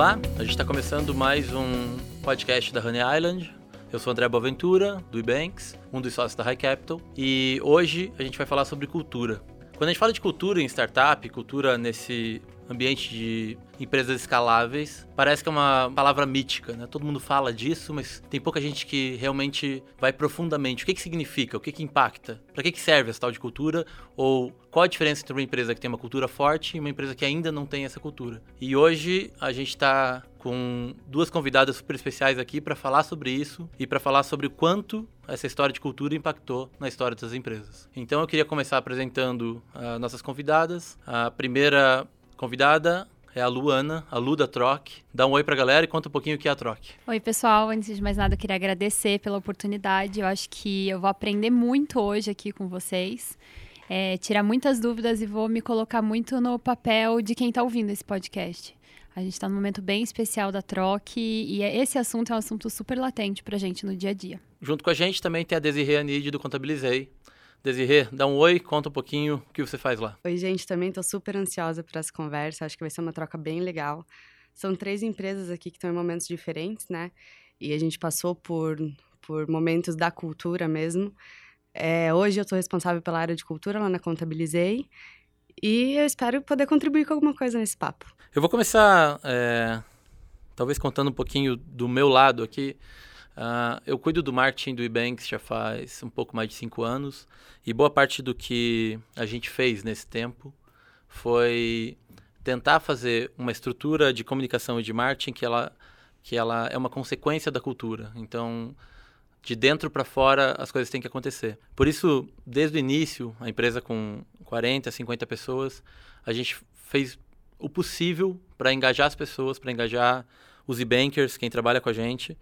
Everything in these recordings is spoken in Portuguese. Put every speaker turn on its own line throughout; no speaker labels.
Olá, a gente está começando mais um podcast da Honey Island. Eu sou André Boaventura, do Ebanks, um dos sócios da High Capital, e hoje a gente vai falar sobre cultura. Quando a gente fala de cultura em startup, cultura nesse ambiente de empresas escaláveis, parece que é uma palavra mítica, né? Todo mundo fala disso, mas tem pouca gente que realmente vai profundamente. O que, que significa? O que, que impacta? Para que, que serve essa tal de cultura? Ou qual a diferença entre uma empresa que tem uma cultura forte e uma empresa que ainda não tem essa cultura? E hoje a gente está com duas convidadas super especiais aqui para falar sobre isso e para falar sobre o quanto essa história de cultura impactou na história das empresas. Então eu queria começar apresentando uh, nossas convidadas. A primeira convidada é a Luana, a Lu da Troc. Dá um oi pra galera e conta um pouquinho o que é a Troc.
Oi, pessoal. Antes de mais nada, eu queria agradecer pela oportunidade. Eu acho que eu vou aprender muito hoje aqui com vocês. É, tirar muitas dúvidas e vou me colocar muito no papel de quem está ouvindo esse podcast. A gente está num momento bem especial da Troc e esse assunto é um assunto super latente para a gente no dia a dia.
Junto com a gente também tem a Desirê Anide do Contabilizei. Desirê, dá um oi, conta um pouquinho o que você faz lá.
Oi, gente, também estou super ansiosa por essa conversa, acho que vai ser uma troca bem legal. São três empresas aqui que estão em momentos diferentes, né? E a gente passou por, por momentos da cultura mesmo. É, hoje eu estou responsável pela área de cultura lá na Contabilizei e eu espero poder contribuir com alguma coisa nesse papo.
Eu vou começar, é, talvez contando um pouquinho do meu lado aqui. Uh, eu cuido do marketing do eBanks já faz um pouco mais de cinco anos e boa parte do que a gente fez nesse tempo foi tentar fazer uma estrutura de comunicação e de marketing que ela, que ela é uma consequência da cultura. Então, de dentro para fora, as coisas têm que acontecer. Por isso, desde o início, a empresa com 40, 50 pessoas, a gente fez o possível para engajar as pessoas, para engajar os e-bankers, quem trabalha com a gente,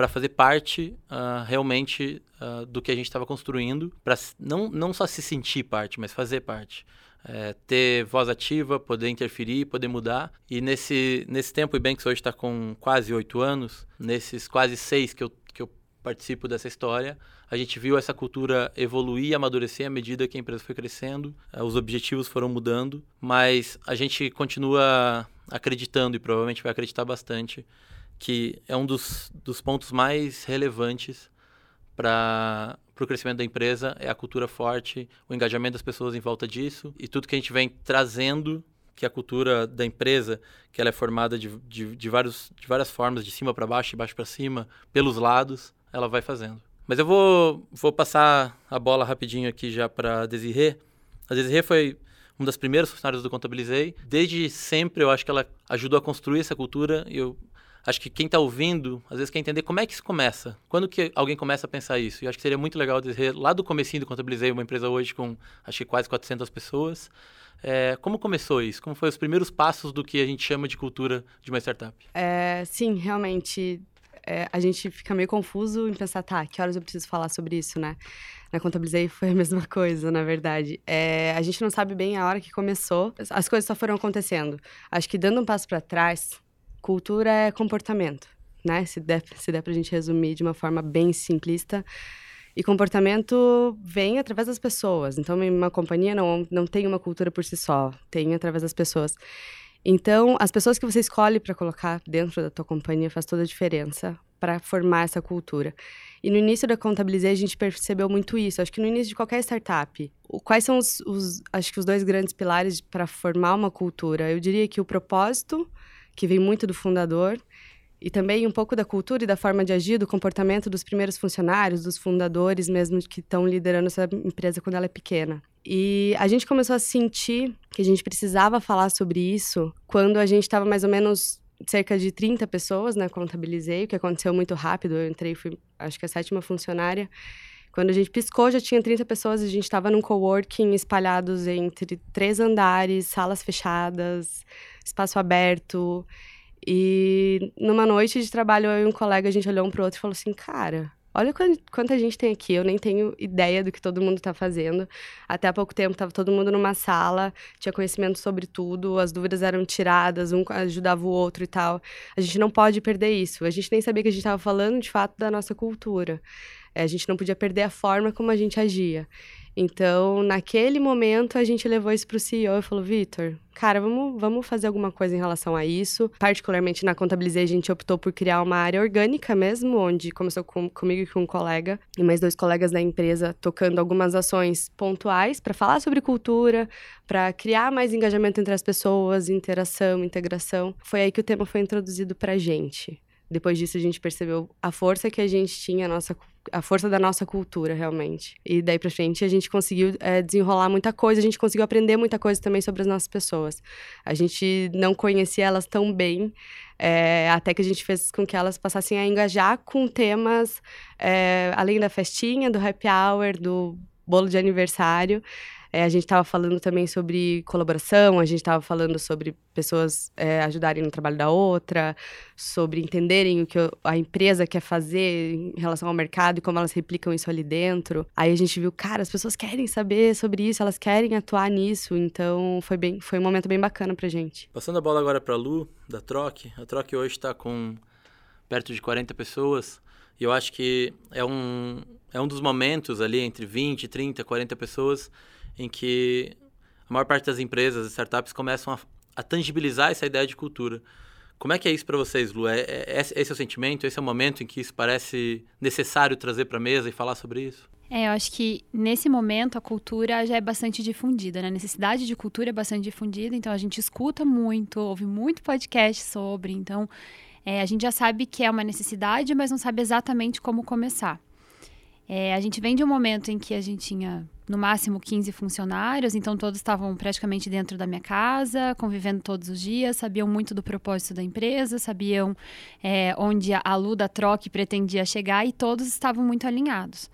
para fazer parte uh, realmente uh, do que a gente estava construindo, para não, não só se sentir parte, mas fazer parte. É, ter voz ativa, poder interferir, poder mudar. E nesse, nesse tempo, o Ebanks hoje está com quase oito anos, nesses quase seis que eu, que eu participo dessa história, a gente viu essa cultura evoluir amadurecer à medida que a empresa foi crescendo, uh, os objetivos foram mudando, mas a gente continua acreditando e provavelmente vai acreditar bastante que é um dos, dos pontos mais relevantes para o crescimento da empresa, é a cultura forte, o engajamento das pessoas em volta disso e tudo que a gente vem trazendo, que é a cultura da empresa, que ela é formada de, de, de, vários, de várias formas, de cima para baixo, de baixo para cima, pelos lados, ela vai fazendo. Mas eu vou, vou passar a bola rapidinho aqui já para a Desirê. A Desirê foi uma das primeiras funcionárias do Contabilizei. Desde sempre eu acho que ela ajudou a construir essa cultura eu acho que quem está ouvindo, às vezes quer entender como é que isso começa. Quando que alguém começa a pensar isso? E acho que seria muito legal dizer, lá do comecinho do Contabilizei, uma empresa hoje com, acho que quase 400 pessoas, é, como começou isso? Como foram os primeiros passos do que a gente chama de cultura de uma startup?
É, sim, realmente, é, a gente fica meio confuso em pensar, tá, que horas eu preciso falar sobre isso, né? Na Contabilizei foi a mesma coisa, na verdade. É, a gente não sabe bem a hora que começou, as coisas só foram acontecendo. Acho que dando um passo para trás, Cultura é comportamento, né? Se der, se der pra gente resumir de uma forma bem simplista. E comportamento vem através das pessoas. Então, uma companhia não, não tem uma cultura por si só, tem através das pessoas. Então, as pessoas que você escolhe para colocar dentro da tua companhia faz toda a diferença para formar essa cultura. E no início da Contabilizei, a gente percebeu muito isso. Acho que no início de qualquer startup, quais são os, os acho que os dois grandes pilares para formar uma cultura? Eu diria que o propósito que vem muito do fundador, e também um pouco da cultura e da forma de agir, do comportamento dos primeiros funcionários, dos fundadores mesmo que estão liderando essa empresa quando ela é pequena. E a gente começou a sentir que a gente precisava falar sobre isso quando a gente estava mais ou menos cerca de 30 pessoas, né? Contabilizei, o que aconteceu muito rápido. Eu entrei, fui acho que a sétima funcionária. Quando a gente piscou, já tinha 30 pessoas a gente estava num coworking espalhados entre três andares, salas fechadas, espaço aberto. E numa noite de trabalho, eu e um colega, a gente olhou um pro outro e falou assim: cara, olha quanta gente tem aqui, eu nem tenho ideia do que todo mundo está fazendo. Até há pouco tempo estava todo mundo numa sala, tinha conhecimento sobre tudo, as dúvidas eram tiradas, um ajudava o outro e tal. A gente não pode perder isso. A gente nem sabia que a gente estava falando de fato da nossa cultura. É, a gente não podia perder a forma como a gente agia. Então, naquele momento, a gente levou isso para o CEO e falou: Vitor, cara, vamos, vamos fazer alguma coisa em relação a isso. Particularmente na Contabilizei, a gente optou por criar uma área orgânica mesmo, onde começou com, comigo e com um colega, e mais dois colegas da empresa, tocando algumas ações pontuais para falar sobre cultura, para criar mais engajamento entre as pessoas, interação, integração. Foi aí que o tema foi introduzido para a gente. Depois disso, a gente percebeu a força que a gente tinha, a, nossa, a força da nossa cultura, realmente. E daí pra frente, a gente conseguiu é, desenrolar muita coisa, a gente conseguiu aprender muita coisa também sobre as nossas pessoas. A gente não conhecia elas tão bem, é, até que a gente fez com que elas passassem a engajar com temas, é, além da festinha, do happy hour, do bolo de aniversário. É, a gente estava falando também sobre colaboração, a gente estava falando sobre pessoas é, ajudarem no trabalho da outra, sobre entenderem o que a empresa quer fazer em relação ao mercado e como elas replicam isso ali dentro. Aí a gente viu, cara, as pessoas querem saber sobre isso, elas querem atuar nisso, então foi bem, foi um momento bem bacana pra gente.
Passando a bola agora para Lu, da Troc. A Troc hoje está com perto de 40 pessoas. E eu acho que é um, é um dos momentos ali entre 20, 30, 40 pessoas em que a maior parte das empresas e startups começam a, a tangibilizar essa ideia de cultura. Como é que é isso para vocês, Lu? É, é, esse é o sentimento? Esse é o momento em que isso parece necessário trazer para a mesa e falar sobre isso?
É, eu acho que nesse momento a cultura já é bastante difundida, né? A necessidade de cultura é bastante difundida, então a gente escuta muito, ouve muito podcast sobre, então é, a gente já sabe que é uma necessidade, mas não sabe exatamente como começar. É, a gente vem de um momento em que a gente tinha no máximo 15 funcionários, então todos estavam praticamente dentro da minha casa, convivendo todos os dias, sabiam muito do propósito da empresa, sabiam é, onde a Lu da Troque pretendia chegar e todos estavam muito alinhados.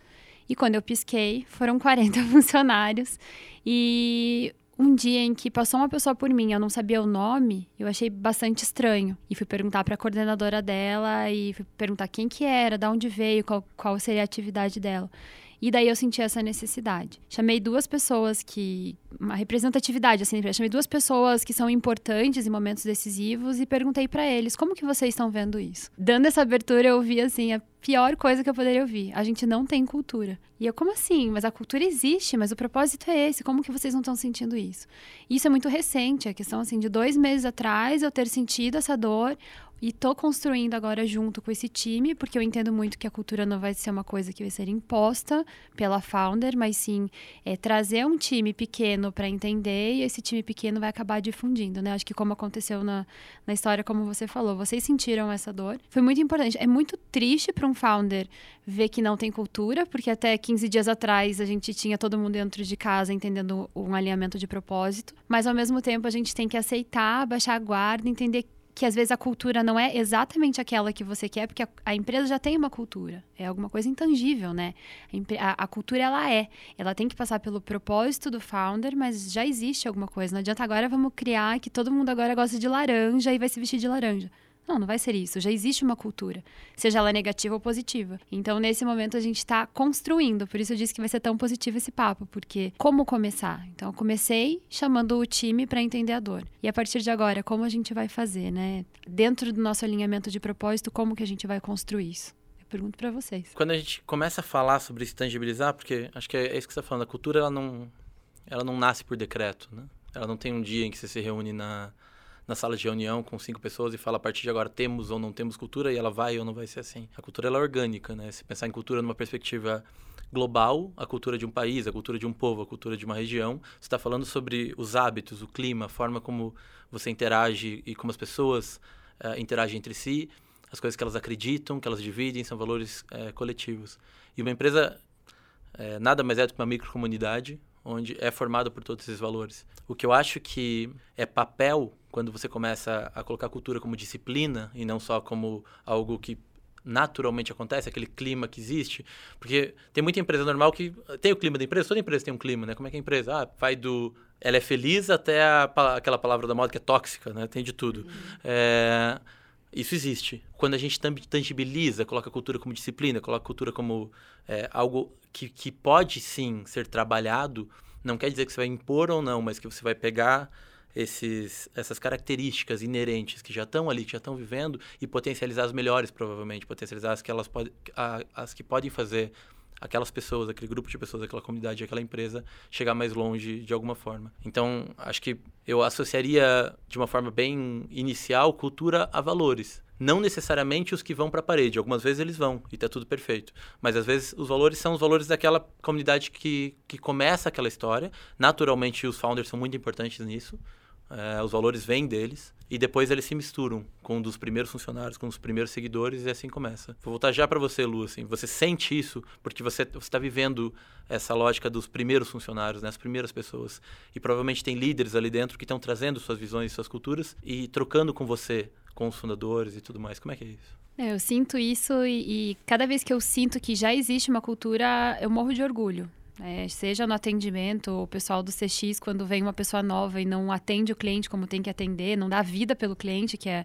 E quando eu pisquei, foram 40 funcionários e um dia em que passou uma pessoa por mim, eu não sabia o nome, eu achei bastante estranho. E fui perguntar para a coordenadora dela e fui perguntar quem que era, de onde veio, qual, qual seria a atividade dela. E daí eu senti essa necessidade. Chamei duas pessoas que. Uma representatividade, assim, chamei duas pessoas que são importantes em momentos decisivos e perguntei para eles como que vocês estão vendo isso. Dando essa abertura, eu ouvi assim, a pior coisa que eu poderia ouvir. A gente não tem cultura. E eu, como assim? Mas a cultura existe, mas o propósito é esse. Como que vocês não estão sentindo isso? Isso é muito recente, a questão assim de dois meses atrás eu ter sentido essa dor, e tô construindo agora junto com esse time, porque eu entendo muito que a cultura não vai ser uma coisa que vai ser imposta pela founder, mas sim é, trazer um time pequeno para entender e esse time pequeno vai acabar difundindo, né? Acho que como aconteceu na, na história, como você falou, vocês sentiram essa dor. Foi muito importante. É muito triste para um founder ver que não tem cultura, porque até 15 dias atrás a gente tinha todo mundo dentro de casa entendendo um alinhamento de propósito, mas ao mesmo tempo a gente tem que aceitar, baixar a guarda, entender que às vezes a cultura não é exatamente aquela que você quer, porque a, a empresa já tem uma cultura. É alguma coisa intangível, né? A, a, cultura, ela é. Ela tem que passar pelo propósito do founder, mas já existe alguma coisa. Não adianta agora vamos criar que todo mundo agora gosta de laranja e vai se vestir de laranja. Não, não vai ser isso. Já existe uma cultura, seja ela negativa ou positiva. Então, nesse momento, a gente está construindo. Por isso, eu disse que vai ser tão positivo esse papo, porque como começar? Então, eu comecei chamando o time para entender a dor. E a partir de agora, como a gente vai fazer, né? Dentro do nosso alinhamento de propósito, como que a gente vai construir isso? Pergunto para vocês.
Quando a gente começa a falar sobre se tangibilizar, porque acho que é isso que você está falando, a cultura ela não, ela não nasce por decreto, né? Ela não tem um dia em que você se reúne na na sala de reunião com cinco pessoas e fala a partir de agora temos ou não temos cultura e ela vai ou não vai ser assim. A cultura ela é orgânica, né? Se pensar em cultura numa perspectiva global, a cultura de um país, a cultura de um povo, a cultura de uma região, você está falando sobre os hábitos, o clima, a forma como você interage e como as pessoas uh, interagem entre si, as coisas que elas acreditam, que elas dividem, são valores uh, coletivos. E uma empresa uh, nada mais é do que uma microcomunidade, onde é formada por todos esses valores. O que eu acho que é papel quando você começa a colocar a cultura como disciplina e não só como algo que naturalmente acontece, aquele clima que existe, porque tem muita empresa normal que tem o clima da empresa, toda empresa tem um clima, né? Como é que a empresa? Ah, vai do ela é feliz até a, aquela palavra da moda que é tóxica, né? Tem de tudo. Uhum. É, isso existe. Quando a gente tangibiliza, coloca a cultura como disciplina, coloca a cultura como é, algo que, que pode sim ser trabalhado, não quer dizer que você vai impor ou não, mas que você vai pegar esses, essas características inerentes que já estão ali, que já estão vivendo, e potencializar as melhores, provavelmente, potencializar as que, elas pod, a, as que podem fazer aquelas pessoas, aquele grupo de pessoas, aquela comunidade, aquela empresa chegar mais longe de alguma forma. Então, acho que eu associaria de uma forma bem inicial cultura a valores. Não necessariamente os que vão para a parede. Algumas vezes eles vão e está tudo perfeito. Mas às vezes os valores são os valores daquela comunidade que, que começa aquela história. Naturalmente, os founders são muito importantes nisso. É, os valores vêm deles e depois eles se misturam com um dos primeiros funcionários, com os primeiros seguidores e assim começa. Vou voltar já para você, Lu. Assim, você sente isso porque você está vivendo essa lógica dos primeiros funcionários, né, as primeiras pessoas. E provavelmente tem líderes ali dentro que estão trazendo suas visões, suas culturas e trocando com você, com os fundadores e tudo mais. Como é que é isso?
É, eu sinto isso e, e cada vez que eu sinto que já existe uma cultura, eu morro de orgulho. É, seja no atendimento, o pessoal do CX, quando vem uma pessoa nova e não atende o cliente como tem que atender, não dá vida pelo cliente, que é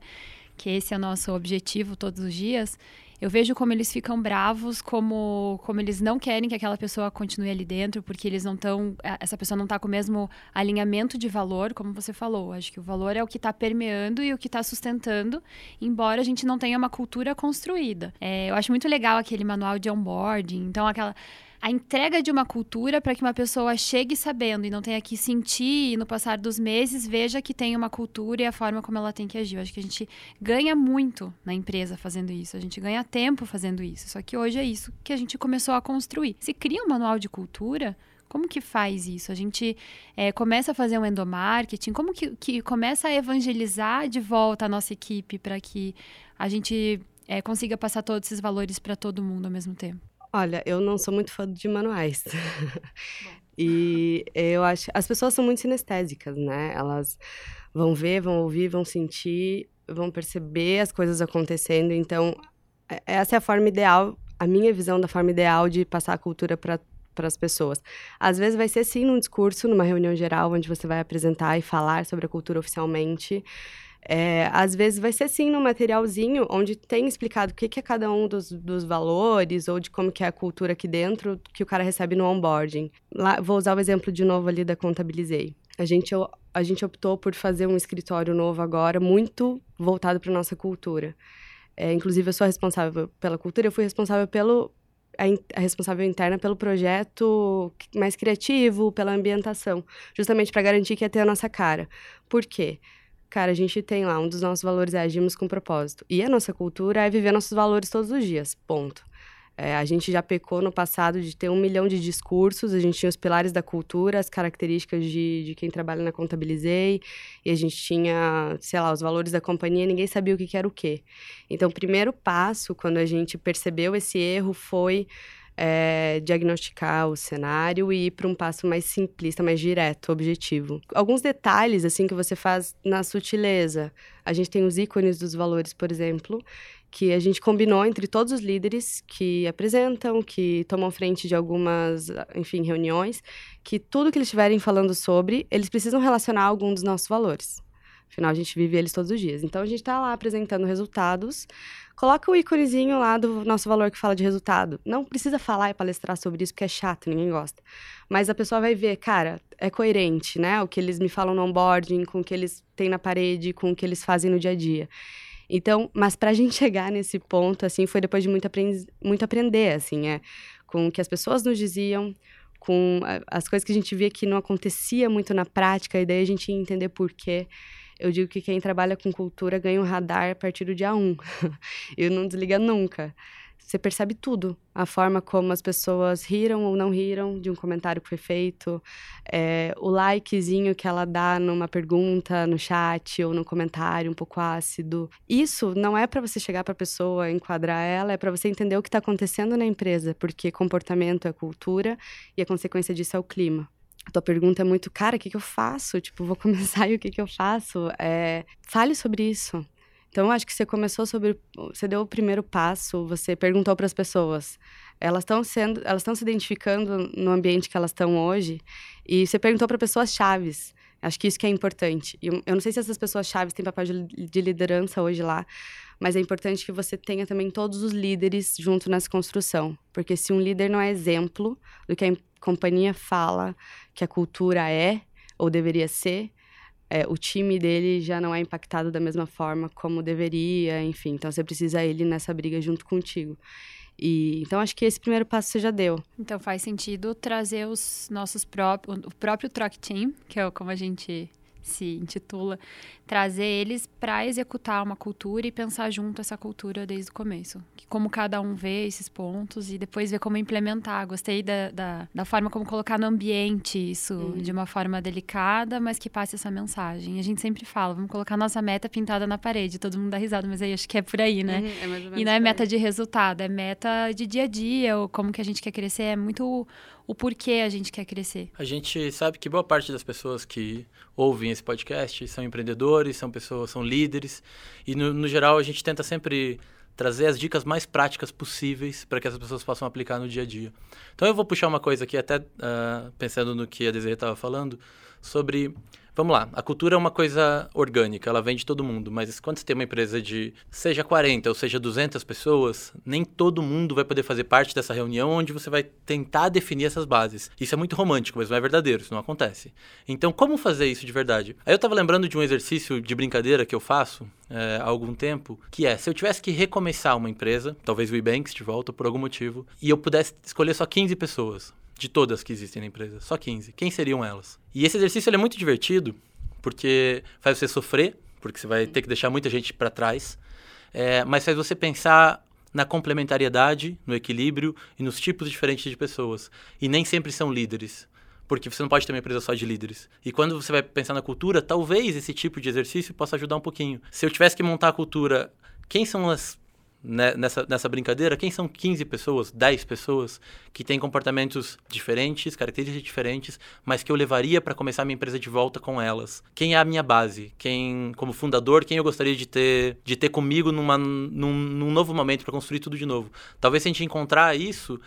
que esse é o nosso objetivo todos os dias, eu vejo como eles ficam bravos, como, como eles não querem que aquela pessoa continue ali dentro, porque eles não estão. Essa pessoa não está com o mesmo alinhamento de valor, como você falou. Acho que o valor é o que está permeando e o que está sustentando, embora a gente não tenha uma cultura construída. É, eu acho muito legal aquele manual de onboarding, então aquela a entrega de uma cultura para que uma pessoa chegue sabendo e não tenha que sentir e no passar dos meses veja que tem uma cultura e a forma como ela tem que agir. Eu acho que a gente ganha muito na empresa fazendo isso, a gente ganha tempo fazendo isso. Só que hoje é isso que a gente começou a construir. Se cria um manual de cultura, como que faz isso? A gente é, começa a fazer um endomarketing, como que, que começa a evangelizar de volta a nossa equipe para que a gente é, consiga passar todos esses valores para todo mundo ao mesmo tempo?
Olha, eu não sou muito fã de manuais. e eu acho. As pessoas são muito sinestésicas, né? Elas vão ver, vão ouvir, vão sentir, vão perceber as coisas acontecendo. Então, essa é a forma ideal, a minha visão da forma ideal de passar a cultura para para as pessoas. Às vezes vai ser sim num discurso, numa reunião geral, onde você vai apresentar e falar sobre a cultura oficialmente. É, às vezes vai ser sim no materialzinho, onde tem explicado o que, que é cada um dos, dos valores ou de como que é a cultura aqui dentro que o cara recebe no onboarding. Lá, vou usar o exemplo de novo ali da Contabilizei. A gente, a gente optou por fazer um escritório novo agora, muito voltado para nossa cultura. É, inclusive, eu sou responsável pela cultura, eu fui responsável pelo, a, responsável interna pelo projeto mais criativo, pela ambientação, justamente para garantir que ia ter a nossa cara. Por quê? Cara, a gente tem lá, um dos nossos valores é agirmos com propósito. E a nossa cultura é viver nossos valores todos os dias, ponto. É, a gente já pecou no passado de ter um milhão de discursos, a gente tinha os pilares da cultura, as características de, de quem trabalha na Contabilizei, e a gente tinha, sei lá, os valores da companhia, ninguém sabia o que, que era o quê. Então, o primeiro passo, quando a gente percebeu esse erro, foi é, diagnosticar o cenário e ir para um passo mais simplista, mais direto, objetivo. Alguns detalhes, assim, que você faz na sutileza. A gente tem os ícones dos valores, por exemplo, que a gente combinou entre todos os líderes que apresentam, que tomam frente de algumas, enfim, reuniões, que tudo que eles estiverem falando sobre, eles precisam relacionar algum dos nossos valores. Afinal, a gente vive eles todos os dias. Então, a gente está lá apresentando resultados. Coloca o íconezinho lá do nosso valor que fala de resultado. Não precisa falar e palestrar sobre isso, porque é chato, ninguém gosta. Mas a pessoa vai ver, cara, é coerente, né? O que eles me falam no onboarding, com o que eles têm na parede, com o que eles fazem no dia a dia. Então, mas para a gente chegar nesse ponto, assim, foi depois de muito, aprend muito aprender, assim, é, com o que as pessoas nos diziam, com as coisas que a gente via que não acontecia muito na prática, e daí a gente ia entender por quê. Eu digo que quem trabalha com cultura ganha um radar a partir do dia 1. e não desliga nunca. Você percebe tudo. A forma como as pessoas riram ou não riram de um comentário que foi feito, é, o likezinho que ela dá numa pergunta no chat ou no comentário um pouco ácido. Isso não é para você chegar para a pessoa, enquadrar ela, é para você entender o que está acontecendo na empresa, porque comportamento é cultura e a consequência disso é o clima. Tua pergunta é muito, cara, o que, que eu faço? Tipo, vou começar e o que, que eu faço? É, fale sobre isso. Então, acho que você começou sobre. Você deu o primeiro passo, você perguntou para as pessoas. Elas estão sendo. Elas estão se identificando no ambiente que elas estão hoje. E você perguntou para pessoas chaves. Acho que isso que é importante. Eu, não sei se essas pessoas chaves têm papel de, de liderança hoje lá, mas é importante que você tenha também todos os líderes junto nessa construção. Porque se um líder não é exemplo do que a companhia fala que a cultura é ou deveria ser, é, o time dele já não é impactado da mesma forma como deveria, enfim. Então você precisa ele nessa briga junto contigo. E então acho que esse primeiro passo você já deu.
Então faz sentido trazer os nossos próprios, o próprio Troc Team, que é como a gente se intitula, trazer eles para executar uma cultura e pensar junto essa cultura desde o começo. Como cada um vê esses pontos e depois ver como implementar. Gostei da, da, da forma como colocar no ambiente isso uhum. de uma forma delicada, mas que passe essa mensagem. A gente sempre fala, vamos colocar nossa meta pintada na parede. Todo mundo dá risada, mas aí acho que é por aí, né? Uhum, é e não é meta de resultado, é meta de dia a dia, ou como que a gente quer crescer. É muito o porquê a gente quer crescer.
A gente sabe que boa parte das pessoas que ouvem esse podcast são empreendedores, são pessoas, são líderes, e no, no geral a gente tenta sempre trazer as dicas mais práticas possíveis para que as pessoas possam aplicar no dia a dia. Então eu vou puxar uma coisa aqui, até uh, pensando no que a Desiree estava falando, sobre Vamos lá, a cultura é uma coisa orgânica, ela vem de todo mundo, mas quando você tem uma empresa de seja 40 ou seja 200 pessoas, nem todo mundo vai poder fazer parte dessa reunião onde você vai tentar definir essas bases. Isso é muito romântico, mas não é verdadeiro, isso não acontece. Então, como fazer isso de verdade? Aí eu estava lembrando de um exercício de brincadeira que eu faço é, há algum tempo, que é, se eu tivesse que recomeçar uma empresa, talvez o Ebanks de volta por algum motivo, e eu pudesse escolher só 15 pessoas, de todas que existem na empresa, só 15. Quem seriam elas? E esse exercício é muito divertido, porque faz você sofrer, porque você vai ter que deixar muita gente para trás, é, mas faz você pensar na complementariedade, no equilíbrio e nos tipos diferentes de pessoas. E nem sempre são líderes, porque você não pode ter uma empresa só de líderes. E quando você vai pensar na cultura, talvez esse tipo de exercício possa ajudar um pouquinho. Se eu tivesse que montar a cultura, quem são as nessa, nessa brincadeira, quem são 15 pessoas, 10 pessoas que têm comportamentos diferentes, características diferentes, mas que eu levaria para começar a minha empresa de volta com elas? Quem é a minha base? Quem, como fundador, quem eu gostaria de ter, de ter comigo numa, num, num novo momento para construir tudo de novo? Talvez se a gente encontrar isso,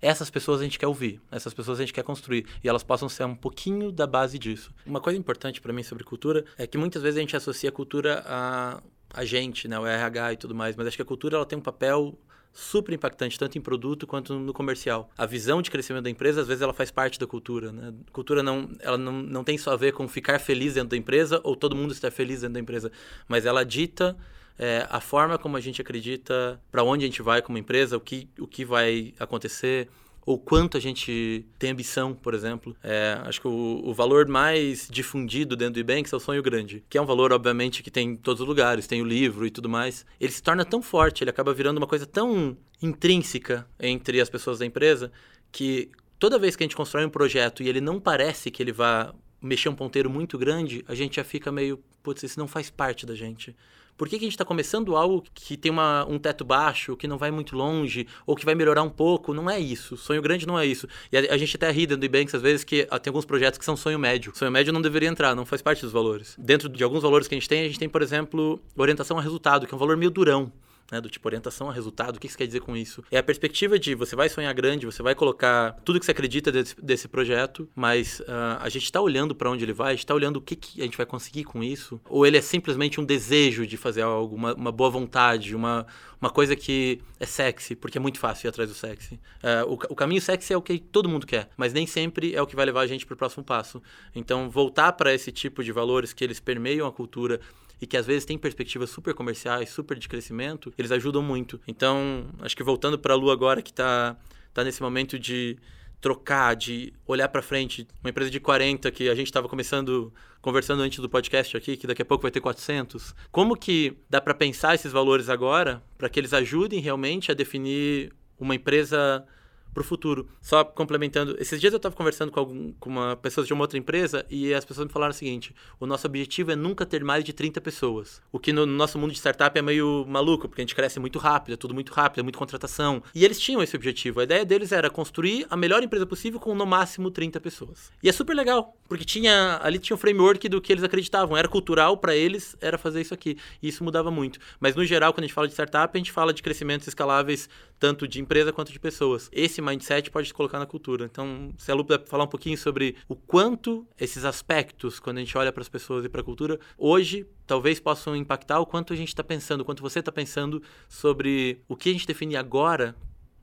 essas pessoas a gente quer ouvir, essas pessoas a gente quer construir e elas possam ser um pouquinho da base disso. Uma coisa importante para mim sobre cultura é que muitas vezes a gente associa a cultura a a gente, né, o RH e tudo mais, mas acho que a cultura ela tem um papel super impactante, tanto em produto quanto no comercial. A visão de crescimento da empresa, às vezes, ela faz parte da cultura. Né? Cultura não, ela não, não tem só a ver com ficar feliz dentro da empresa ou todo mundo estar feliz dentro da empresa, mas ela dita é, a forma como a gente acredita, para onde a gente vai como empresa, o que, o que vai acontecer, ou quanto a gente tem ambição, por exemplo. É, acho que o, o, valor mais difundido dentro do Ebanks é o sonho grande, que é um valor, obviamente, que tem em todos os lugares, tem o livro e tudo mais. Ele se torna tão forte, ele acaba virando uma coisa tão intrínseca entre as pessoas da empresa, que toda vez que a gente constrói um projeto e ele não parece que ele vá mexer um ponteiro muito grande, a gente já fica meio, putz, isso não faz parte da gente. Por que, que a gente está começando algo que tem uma, um teto baixo, que não vai muito longe, ou que vai melhorar um pouco? Não é isso. Sonho grande não é isso. E a, a gente até ri dentro do Ebanks, às vezes, que ah, tem alguns projetos que são sonho médio. Sonho médio não deveria entrar, não faz parte dos valores. Dentro de alguns valores que a gente tem, a gente tem, por exemplo, orientação a resultado, que é um valor meio durão né, do tipo orientação a resultado. O que isso quer dizer com isso? É a perspectiva de você vai sonhar grande, você vai colocar tudo que você acredita desse, desse projeto, mas uh, a gente está olhando para onde ele vai, a gente está olhando o que, que a gente vai conseguir com isso, ou ele é simplesmente um desejo de fazer algo, uma, uma boa vontade, uma, uma coisa que é sexy, porque é muito fácil ir atrás do sexy. Uh, o, o, caminho sexy é o que todo mundo quer, mas nem sempre é o que vai levar a gente para o próximo passo. Então, voltar para esse tipo de valores que eles permeiam a cultura e que às vezes têm perspectivas super comerciais, super de crescimento, eles ajudam muito. Então, acho que voltando para a Lu agora, que está tá nesse momento de trocar, de olhar para frente, uma empresa de 40 que a gente estava começando conversando antes do podcast aqui, que daqui a pouco vai ter 400. Como que dá para pensar esses valores agora para que eles ajudem realmente a definir uma empresa para o futuro. Só complementando, esses dias eu estava conversando com, algum, com uma pessoa de uma outra empresa e as pessoas me falaram o seguinte: o nosso objetivo é nunca ter mais de 30 pessoas. O que no, no nosso mundo de startup é meio maluco, porque a gente cresce muito rápido, é tudo muito rápido, é muito contratação. E eles tinham esse objetivo. A ideia deles era construir a melhor empresa possível com no máximo 30 pessoas. E é super legal, porque tinha ali tinha um framework do que eles acreditavam, era cultural para eles, era fazer isso aqui. E isso mudava muito. Mas no geral, quando a gente fala de startup, a gente fala de crescimentos escaláveis tanto de empresa quanto de pessoas. Esse mindset pode colocar na cultura. Então, se a Lu puder falar um pouquinho sobre o quanto esses aspectos, quando a gente olha para as pessoas e para a cultura, hoje talvez possam impactar o quanto a gente está pensando, o quanto você está pensando sobre o que a gente definir agora,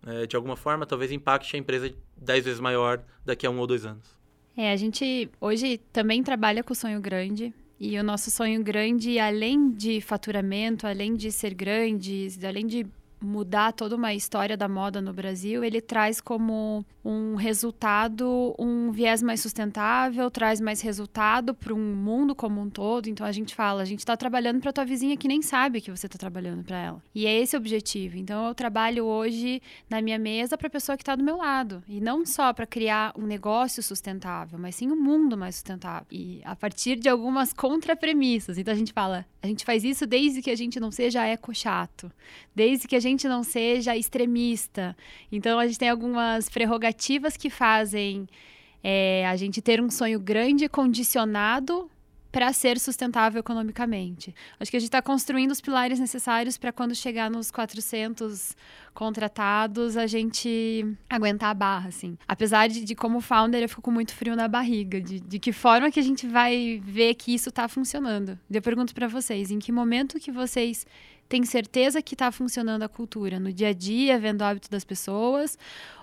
é, de alguma forma, talvez impacte a empresa dez vezes maior daqui a um ou dois anos.
É, a gente hoje também trabalha com sonho grande. E o nosso sonho grande, além de faturamento, além de ser grande, além de mudar toda uma história da moda no Brasil, ele traz como um resultado um viés mais sustentável, traz mais resultado para um mundo como um todo. Então a gente fala, a gente está trabalhando para tua vizinha que nem sabe que você está trabalhando para ela. E é esse o objetivo. Então eu trabalho hoje na minha mesa para a pessoa que está do meu lado e não só para criar um negócio sustentável, mas sim um mundo mais sustentável. E a partir de algumas contrapremissas. Então a gente fala, a gente faz isso desde que a gente não seja eco chato, desde que a gente não seja extremista. Então a gente tem algumas prerrogativas que fazem é, a gente ter um sonho grande condicionado para ser sustentável economicamente. Acho que a gente está construindo os pilares necessários para quando chegar nos 400 contratados, a gente aguentar a barra, assim. Apesar de, de como founder, eu fico com muito frio na barriga, de, de que forma que a gente vai ver que isso está funcionando. Eu pergunto para vocês, em que momento que vocês têm certeza que está funcionando a cultura? No dia a dia, vendo o hábito das pessoas?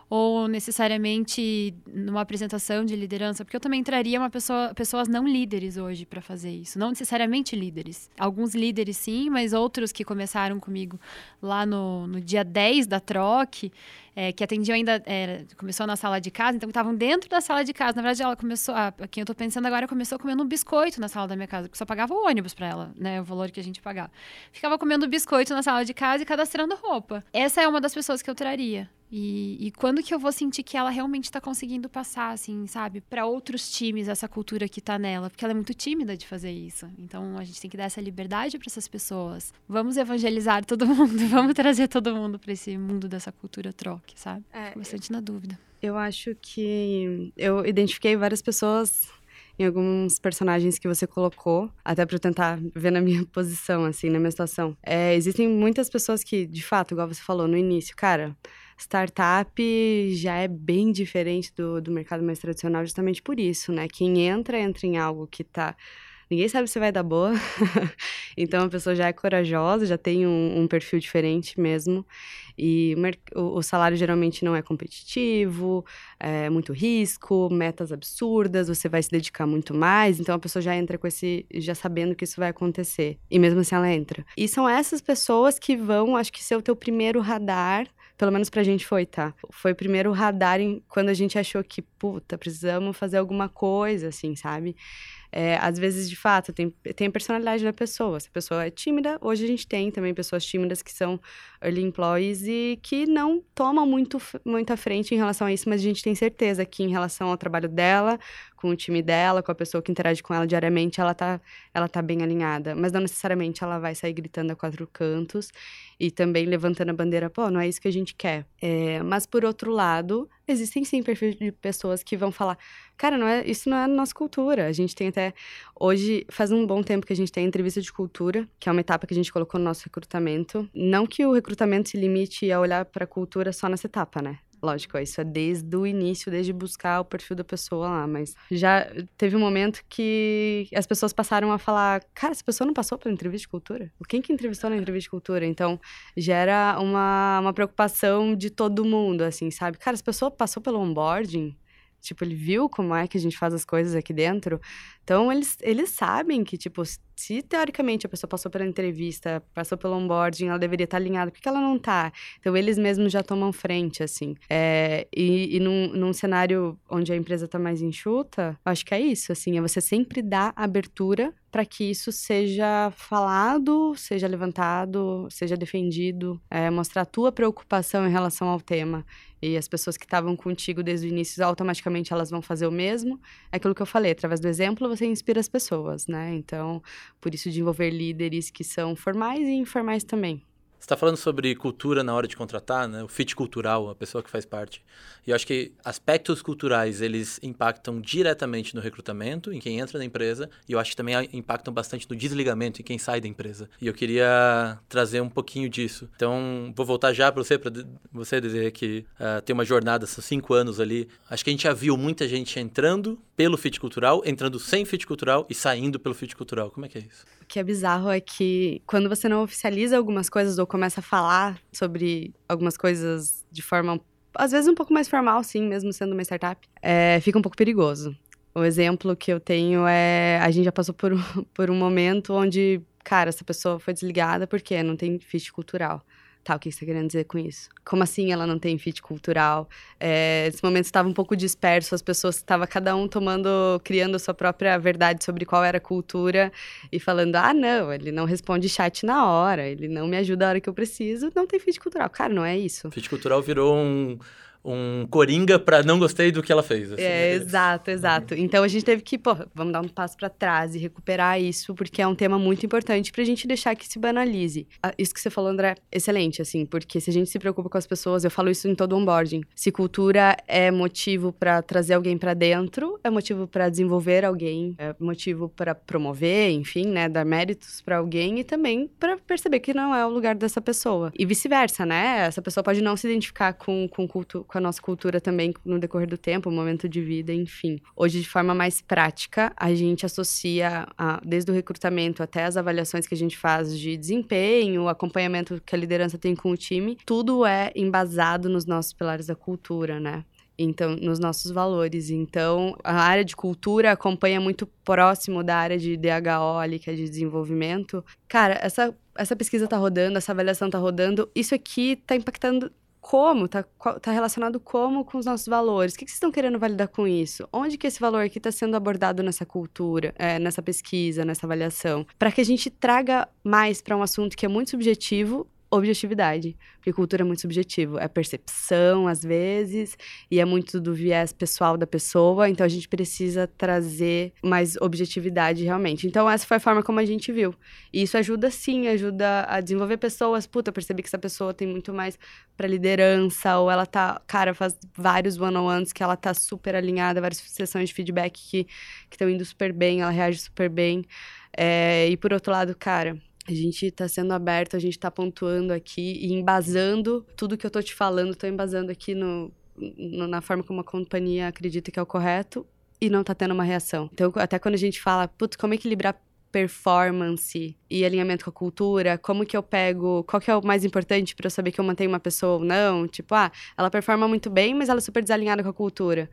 Ou necessariamente numa apresentação de liderança, porque eu também traria uma pessoa, pessoas não líderes hoje para fazer isso, não necessariamente líderes. Alguns líderes sim, mas outros que começaram comigo lá no, no dia 10 da troque, é, que atendiam ainda, é, começou na sala de casa, então estavam dentro da sala de casa. Na verdade, ela começou, a, quem eu estou pensando agora, começou comendo um biscoito na sala da minha casa, porque só pagava o ônibus para ela, né, o valor que a gente pagava. Ficava comendo biscoito na sala de casa e cadastrando roupa. Essa é uma das pessoas que eu traria. E, e, quando que eu vou sentir que ela realmente está conseguindo passar, assim, sabe, para outros times essa cultura que está nela? Porque ela é muito tímida de fazer isso. Então a gente tem que dar essa liberdade para essas pessoas. Vamos evangelizar todo mundo, vamos trazer todo mundo para esse mundo dessa cultura troque, sabe? É, Fico bastante na dúvida.
Eu acho que eu identifiquei várias pessoas em alguns personagens que você colocou, até para tentar ver na minha posição, assim, na minha situação. É, existem muitas pessoas que, de fato, igual você falou no início, cara startup já é bem diferente do, do mercado mais tradicional, justamente por isso, né? Quem entra, entra em algo que tá. Ninguém sabe se vai dar boa. então a pessoa já é corajosa, já tem um, um perfil diferente mesmo. E o, o, salário geralmente não é competitivo, é muito risco, metas absurdas, você vai se dedicar muito mais. Então a pessoa já entra com esse. já sabendo que isso vai acontecer. E mesmo assim ela entra. E são essas pessoas que vão, acho que, ser o teu primeiro radar pelo menos pra gente foi, tá? Foi o primeiro radar em, quando a gente achou que, puta, precisamos fazer alguma coisa, assim, sabe? É, às vezes, de fato, tem, tem a personalidade da pessoa. Se a pessoa é tímida, hoje a gente tem também pessoas tímidas que são early employees e que não tomam muito, à frente em relação a isso, mas a gente tem certeza que em relação ao trabalho dela, com o time dela, com a pessoa que interage com ela diariamente, ela tá, ela tá bem alinhada. Mas não necessariamente ela vai sair gritando a quatro cantos e também levantando a bandeira, pô, não é isso que a gente quer. É, mas por outro lado, existem sim perfis de pessoas que vão falar, cara, não é, isso não é nossa cultura. A gente tem até hoje faz um bom tempo que a gente tem a entrevista de cultura, que é uma etapa que a gente colocou no nosso recrutamento. Não que o recrutamento se limite a olhar para a cultura só nessa etapa, né? Lógico, isso é desde o início, desde buscar o perfil da pessoa lá, mas já teve um momento que as pessoas passaram a falar: cara, essa pessoa não passou pela entrevista de cultura? Quem que entrevistou na entrevista de cultura? Então, gera uma, uma preocupação de todo mundo, assim, sabe? Cara, essa pessoa passou pelo onboarding, tipo, ele viu como é que a gente faz as coisas aqui dentro. Então, eles, eles sabem que, tipo, se teoricamente a pessoa passou pela entrevista, passou pelo onboarding, ela deveria estar alinhada, por que ela não está? Então, eles mesmos já tomam frente, assim. É, e e num, num cenário onde a empresa está mais enxuta, acho que é isso, assim, é você sempre dar abertura para que isso seja falado, seja levantado, seja defendido, é, mostrar a tua preocupação em relação ao tema. E as pessoas que estavam contigo desde o início, automaticamente elas vão fazer o mesmo. É aquilo que eu falei, através do exemplo você inspira as pessoas, né? Então, por isso de envolver líderes que são formais e informais também.
Está falando sobre cultura na hora de contratar, né? O fit cultural, a pessoa que faz parte. E eu acho que aspectos culturais, eles impactam diretamente no recrutamento, em quem entra na empresa, e eu acho que também impactam bastante no desligamento, em quem sai da empresa. E eu queria trazer um pouquinho disso. Então, vou voltar já para você, para você dizer que uh, tem uma jornada, são cinco anos ali. Acho que a gente já viu muita gente entrando pelo fit cultural, entrando sem fit cultural e saindo pelo fit cultural. Como é que é isso?
Que é bizarro é que quando você não oficializa algumas coisas ou começa a falar sobre algumas coisas de forma, às vezes, um pouco mais formal, sim, mesmo sendo uma startup, é, fica um pouco perigoso. O exemplo que eu tenho é: a gente já passou por um, por um momento onde, cara, essa pessoa foi desligada porque não tem fit cultural. Tá, o que você está querendo dizer com isso? Como assim ela não tem fit cultural? É, esse momento estava um pouco disperso, as pessoas estavam cada um tomando, criando a sua própria verdade sobre qual era a cultura e falando: ah, não, ele não responde chat na hora, ele não me ajuda a hora que eu preciso, não tem fit cultural. Cara, não é isso.
Fit cultural virou um um coringa para não gostei do que ela fez.
Assim, é, né? exato, exato. Então a gente teve que, pô, vamos dar um passo para trás e recuperar isso, porque é um tema muito importante pra gente deixar que se banalize. Ah, isso que você falou, André, excelente, assim, porque se a gente se preocupa com as pessoas, eu falo isso em todo o onboarding. Se cultura é motivo para trazer alguém para dentro, é motivo para desenvolver alguém, é motivo para promover, enfim, né, dar méritos para alguém e também para perceber que não é o lugar dessa pessoa. E vice-versa, né? Essa pessoa pode não se identificar com, com cultura com a nossa cultura também no decorrer do tempo, momento de vida, enfim. Hoje, de forma mais prática, a gente associa, a, desde o recrutamento até as avaliações que a gente faz de desempenho, acompanhamento que a liderança tem com o time, tudo é embasado nos nossos pilares da cultura, né? então nos nossos valores. Então, a área de cultura acompanha muito próximo da área de DHO, ali, que é de desenvolvimento. Cara, essa, essa pesquisa tá rodando, essa avaliação tá rodando, isso aqui tá impactando como, tá, tá relacionado como com os nossos valores. O que, que vocês estão querendo validar com isso? Onde que esse valor aqui está sendo abordado nessa cultura, é, nessa pesquisa, nessa avaliação? Para que a gente traga mais para um assunto que é muito subjetivo objetividade. Porque cultura é muito subjetivo. É percepção, às vezes, e é muito do viés pessoal da pessoa. Então, a gente precisa trazer mais objetividade, realmente. Então, essa foi a forma como a gente viu. E isso ajuda, sim, ajuda a desenvolver pessoas. Puta, percebi que essa pessoa tem muito mais para liderança, ou ela tá, cara, faz vários one-on-ones que ela tá super alinhada, várias sessões de feedback que estão indo super bem, ela reage super bem. É, e por outro lado, cara, a gente está sendo aberto, a gente está pontuando aqui e embasando tudo que eu estou te falando, estou embasando aqui no, no, na forma como a companhia acredita que é o correto e não está tendo uma reação. Então, até quando a gente fala, putz, como equilibrar performance e alinhamento com a cultura, como que eu pego, qual que é o mais importante para eu saber que eu mantenho uma pessoa ou não? Tipo, ah, ela performa muito bem, mas ela é super desalinhada com a cultura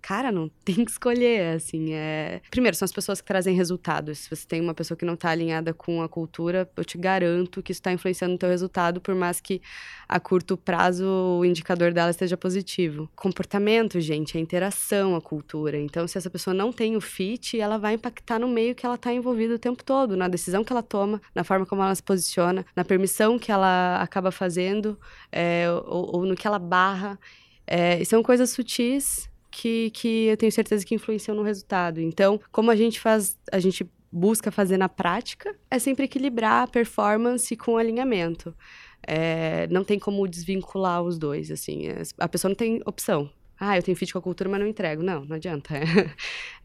cara, não tem que escolher, assim, é... Primeiro, são as pessoas que trazem resultados. Se você tem uma pessoa que não está alinhada com a cultura, eu te garanto que isso está influenciando o teu resultado, por mais que a curto prazo o indicador dela esteja positivo. Comportamento, gente, é interação, a cultura. Então, se essa pessoa não tem o fit, ela vai impactar no meio que ela está envolvida o tempo todo, na decisão que ela toma, na forma como ela se posiciona, na permissão que ela acaba fazendo, é, ou, ou no que ela barra. É, são coisas sutis que, que eu tenho certeza que influenciam no resultado. Então, como a gente faz, a gente busca fazer na prática, é sempre equilibrar a performance com alinhamento. É, não tem como desvincular os dois, assim. É, a pessoa não tem opção. Ah, eu tenho fit com a cultura, mas não entrego. Não, não adianta.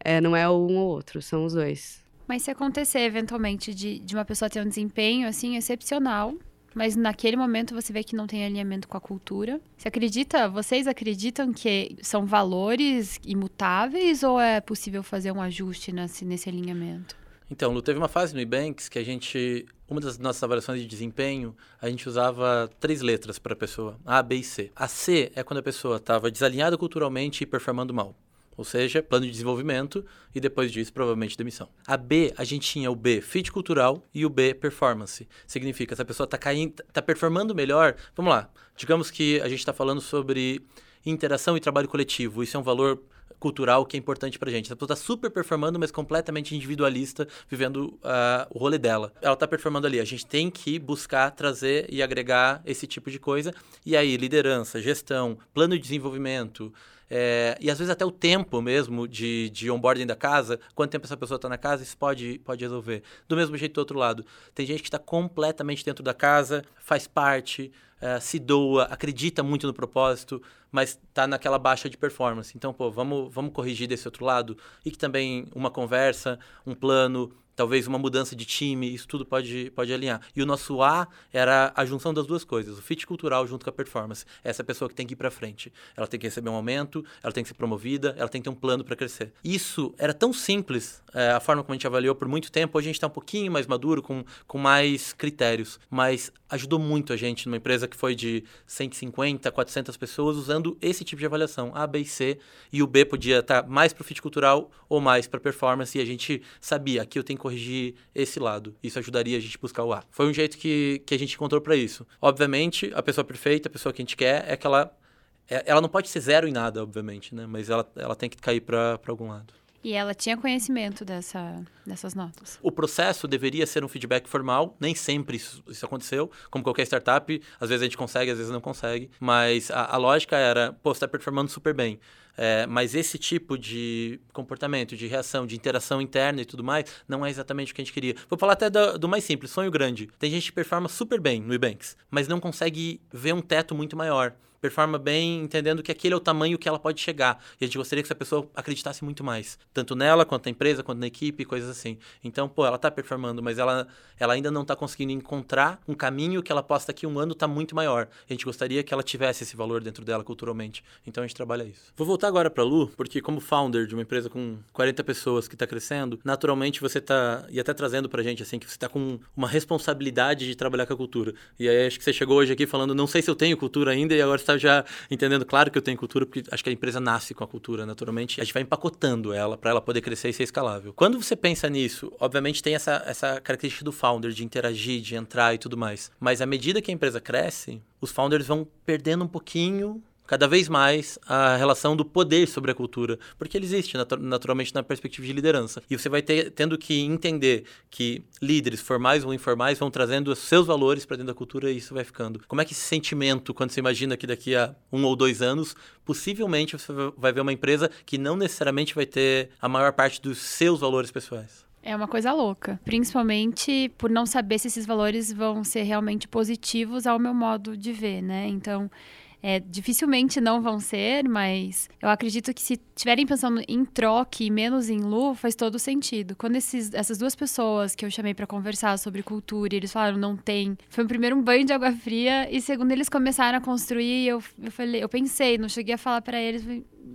É, não é um ou outro, são os dois.
Mas se acontecer, eventualmente, de, de uma pessoa ter um desempenho, assim, excepcional, mas naquele momento você vê que não tem alinhamento com a cultura. Você acredita, vocês acreditam que são valores imutáveis ou é possível fazer um ajuste nesse, nesse alinhamento?
Então, Lu, teve uma fase no Ebanks que a gente, uma das nossas avaliações de desempenho, a gente usava três letras para a pessoa, A, B e C. A C é quando a pessoa estava desalinhada culturalmente e performando mal ou seja, plano de desenvolvimento e depois disso provavelmente demissão. A B, a gente tinha o B, fit cultural e o B, performance. Significa se a pessoa está caindo, tá performando melhor, vamos lá. Digamos que a gente está falando sobre interação e trabalho coletivo. Isso é um valor cultural que é importante pra gente. A pessoa tá super performando, mas completamente individualista, vivendo uh, o rolê dela. Ela tá performando ali. A gente tem que buscar trazer e agregar esse tipo de coisa. E aí, liderança, gestão, plano de desenvolvimento, é, e às vezes até o tempo mesmo de, de onboarding da casa, quanto tempo essa pessoa está na casa, isso pode, pode resolver. Do mesmo jeito do outro lado. Tem gente que está completamente dentro da casa, faz parte, é, se doa, acredita muito no propósito, mas está naquela baixa de performance. Então, pô, vamos, vamos corrigir desse outro lado. E que também uma conversa, um plano, talvez uma mudança de time, isso tudo pode, pode alinhar. E o nosso A era a junção das duas coisas, o fit cultural junto com a performance. Essa é pessoa que tem que ir para frente. Ela tem que receber um aumento, ela tem que ser promovida, ela tem que ter um plano para crescer. Isso era tão simples, é, a forma como a gente avaliou por muito tempo. Hoje a gente está um pouquinho mais maduro, com, com mais critérios, mas ajudou muito a gente numa empresa que foi de 150, 400 pessoas usando esse tipo de avaliação, A, B e C, e o B podia estar tá mais para o fit cultural ou mais para performance, e a gente sabia, aqui eu tenho corrigir esse lado. Isso ajudaria a gente a buscar o A. Foi um jeito que, que a gente encontrou para isso. Obviamente, a pessoa perfeita, a pessoa que a gente quer, é que ela, é, ela não pode ser zero em nada, obviamente, né? Mas ela, ela tem que cair para algum lado.
E ela tinha conhecimento dessa, dessas notas.
O processo deveria ser um feedback formal, nem sempre isso, isso, aconteceu. Como qualquer startup, às vezes a gente consegue, às vezes não consegue. Mas a, a lógica era, pô, você está performando super bem. É, mas esse tipo de comportamento, de reação, de interação interna e tudo mais, não é exatamente o que a gente queria. Vou falar até do, do mais simples, sonho grande. Tem gente que performa super bem no Ebanks, mas não consegue ver um teto muito maior performa bem, entendendo que aquele é o tamanho que ela pode chegar. E a gente gostaria que essa pessoa acreditasse muito mais, tanto nela, quanto na empresa, quanto na equipe, coisas assim. Então, pô, ela está performando, mas ela, ela ainda não está conseguindo encontrar um caminho que ela possa daqui um ano tá muito maior. A gente gostaria que ela tivesse esse valor dentro dela culturalmente. Então a gente trabalha isso. Vou voltar agora para Lu, porque como founder de uma empresa com 40 pessoas que está crescendo, naturalmente você está e até trazendo para a gente assim que você está com uma responsabilidade de trabalhar com a cultura. E aí acho que você chegou hoje aqui falando, não sei se eu tenho cultura ainda e agora está já entendendo, claro que eu tenho cultura, porque acho que a empresa nasce com a cultura, naturalmente. A gente vai empacotando ela para ela poder crescer e ser escalável. Quando você pensa nisso, obviamente tem essa, essa característica do founder de interagir, de entrar e tudo mais. Mas à medida que a empresa cresce, os founders vão perdendo um pouquinho cada vez mais a relação do poder sobre a cultura, porque ele existe naturalmente na perspectiva de liderança. E você vai ter, tendo que entender que líderes formais ou informais vão trazendo os seus valores para dentro da cultura e isso vai ficando. Como é que esse sentimento, quando você imagina que daqui a um ou dois anos, possivelmente você vai ver uma empresa que não necessariamente vai ter a maior parte dos seus valores pessoais?
É uma coisa louca, principalmente por não saber se esses valores vão ser realmente positivos ao meu modo de ver, né? Então, é, dificilmente não vão ser, mas eu acredito que se estiverem pensando em troque e menos em Lu, faz todo sentido. Quando esses, essas duas pessoas que eu chamei para conversar sobre cultura, eles falaram não tem, foi o primeiro um banho de água fria e segundo eles começaram a construir, eu, eu falei, eu pensei, não cheguei a falar para eles,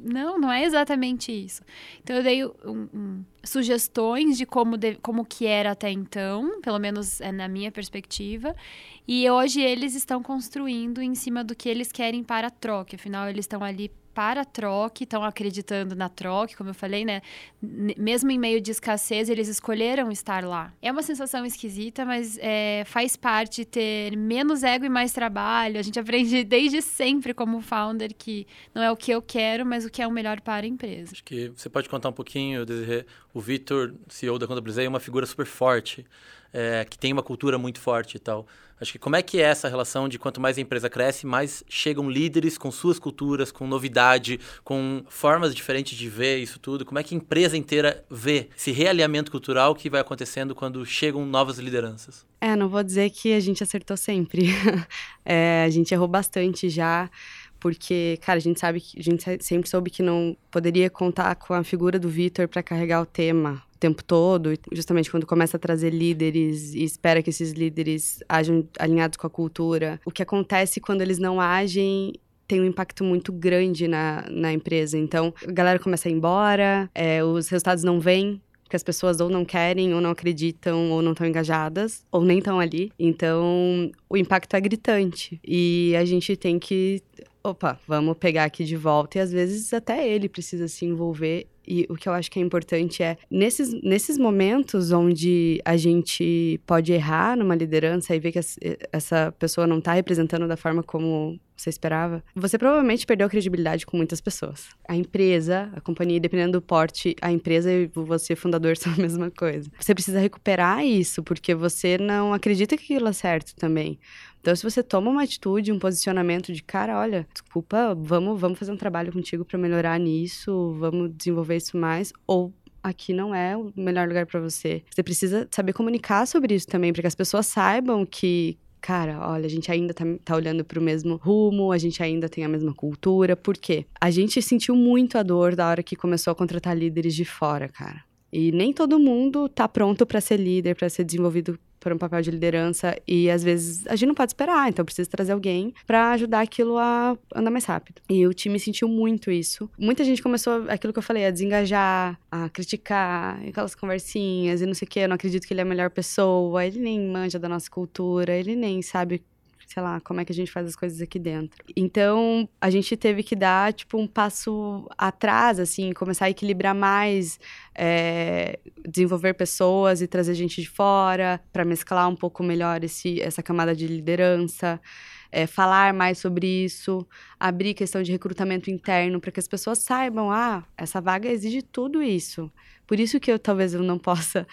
não, não é exatamente isso. Então eu dei um, um, sugestões de como, de, como que era até então, pelo menos é na minha perspectiva, e hoje eles estão construindo em cima do que eles querem para a troca. Afinal, eles estão ali para a troca, estão acreditando na troca, como eu falei, né? Mesmo em meio de escassez, eles escolheram estar lá. É uma sensação esquisita, mas é, faz parte ter menos ego e mais trabalho. A gente aprende desde sempre como founder que não é o que eu quero, mas o que é o melhor para a empresa.
Acho que você pode contar um pouquinho, o Vitor, CEO da Contabilizei, é uma figura super forte, é, que tem uma cultura muito forte e tal. Acho que como é que é essa relação de quanto mais a empresa cresce, mais chegam líderes com suas culturas, com novidade, com formas diferentes de ver isso tudo? Como é que a empresa inteira vê esse realinhamento cultural que vai acontecendo quando chegam novas lideranças?
É, não vou dizer que a gente acertou sempre. é, a gente errou bastante já porque, cara, a gente sabe que a gente sempre soube que não poderia contar com a figura do Vitor para carregar o tema tempo todo, justamente quando começa a trazer líderes e espera que esses líderes ajam alinhados com a cultura. O que acontece quando eles não agem tem um impacto muito grande na, na empresa. Então, a galera começa a ir embora, é, os resultados não vêm, porque as pessoas ou não querem, ou não acreditam, ou não estão engajadas, ou nem estão ali. Então, o impacto é gritante. E a gente tem que. Opa, vamos pegar aqui de volta. E às vezes até ele precisa se envolver e o que eu acho que é importante é, nesses, nesses momentos onde a gente pode errar numa liderança e ver que essa pessoa não está representando da forma como você esperava, você provavelmente perdeu a credibilidade com muitas pessoas. A empresa, a companhia, dependendo do porte, a empresa e você, fundador, são a mesma coisa. Você precisa recuperar isso, porque você não acredita que aquilo é certo também. Então, se você toma uma atitude, um posicionamento de cara, olha, desculpa, vamos, vamos fazer um trabalho contigo para melhorar nisso, vamos desenvolver isso mais, ou aqui não é o melhor lugar para você. Você precisa saber comunicar sobre isso também, para que as pessoas saibam que cara, olha, a gente ainda tá, tá olhando pro mesmo rumo, a gente ainda tem a mesma cultura. Por quê? A gente sentiu muito a dor da hora que começou a contratar líderes de fora, cara. E nem todo mundo tá pronto para ser líder, para ser desenvolvido por um papel de liderança e às vezes a gente não pode esperar, então precisa trazer alguém para ajudar aquilo a andar mais rápido. E o time sentiu muito isso. Muita gente começou aquilo que eu falei, a desengajar, a criticar, aquelas conversinhas e não sei o que, eu não acredito que ele é a melhor pessoa, ele nem manja da nossa cultura, ele nem sabe sei lá, como é que a gente faz as coisas aqui dentro. Então, a gente teve que dar, tipo, um passo atrás, assim, começar a equilibrar mais, é, desenvolver pessoas e trazer gente de fora, para mesclar um pouco melhor esse, essa camada de liderança é, falar mais sobre isso, abrir questão de recrutamento interno para que as pessoas saibam, ah, essa vaga exige tudo isso. Por isso que eu talvez eu não possa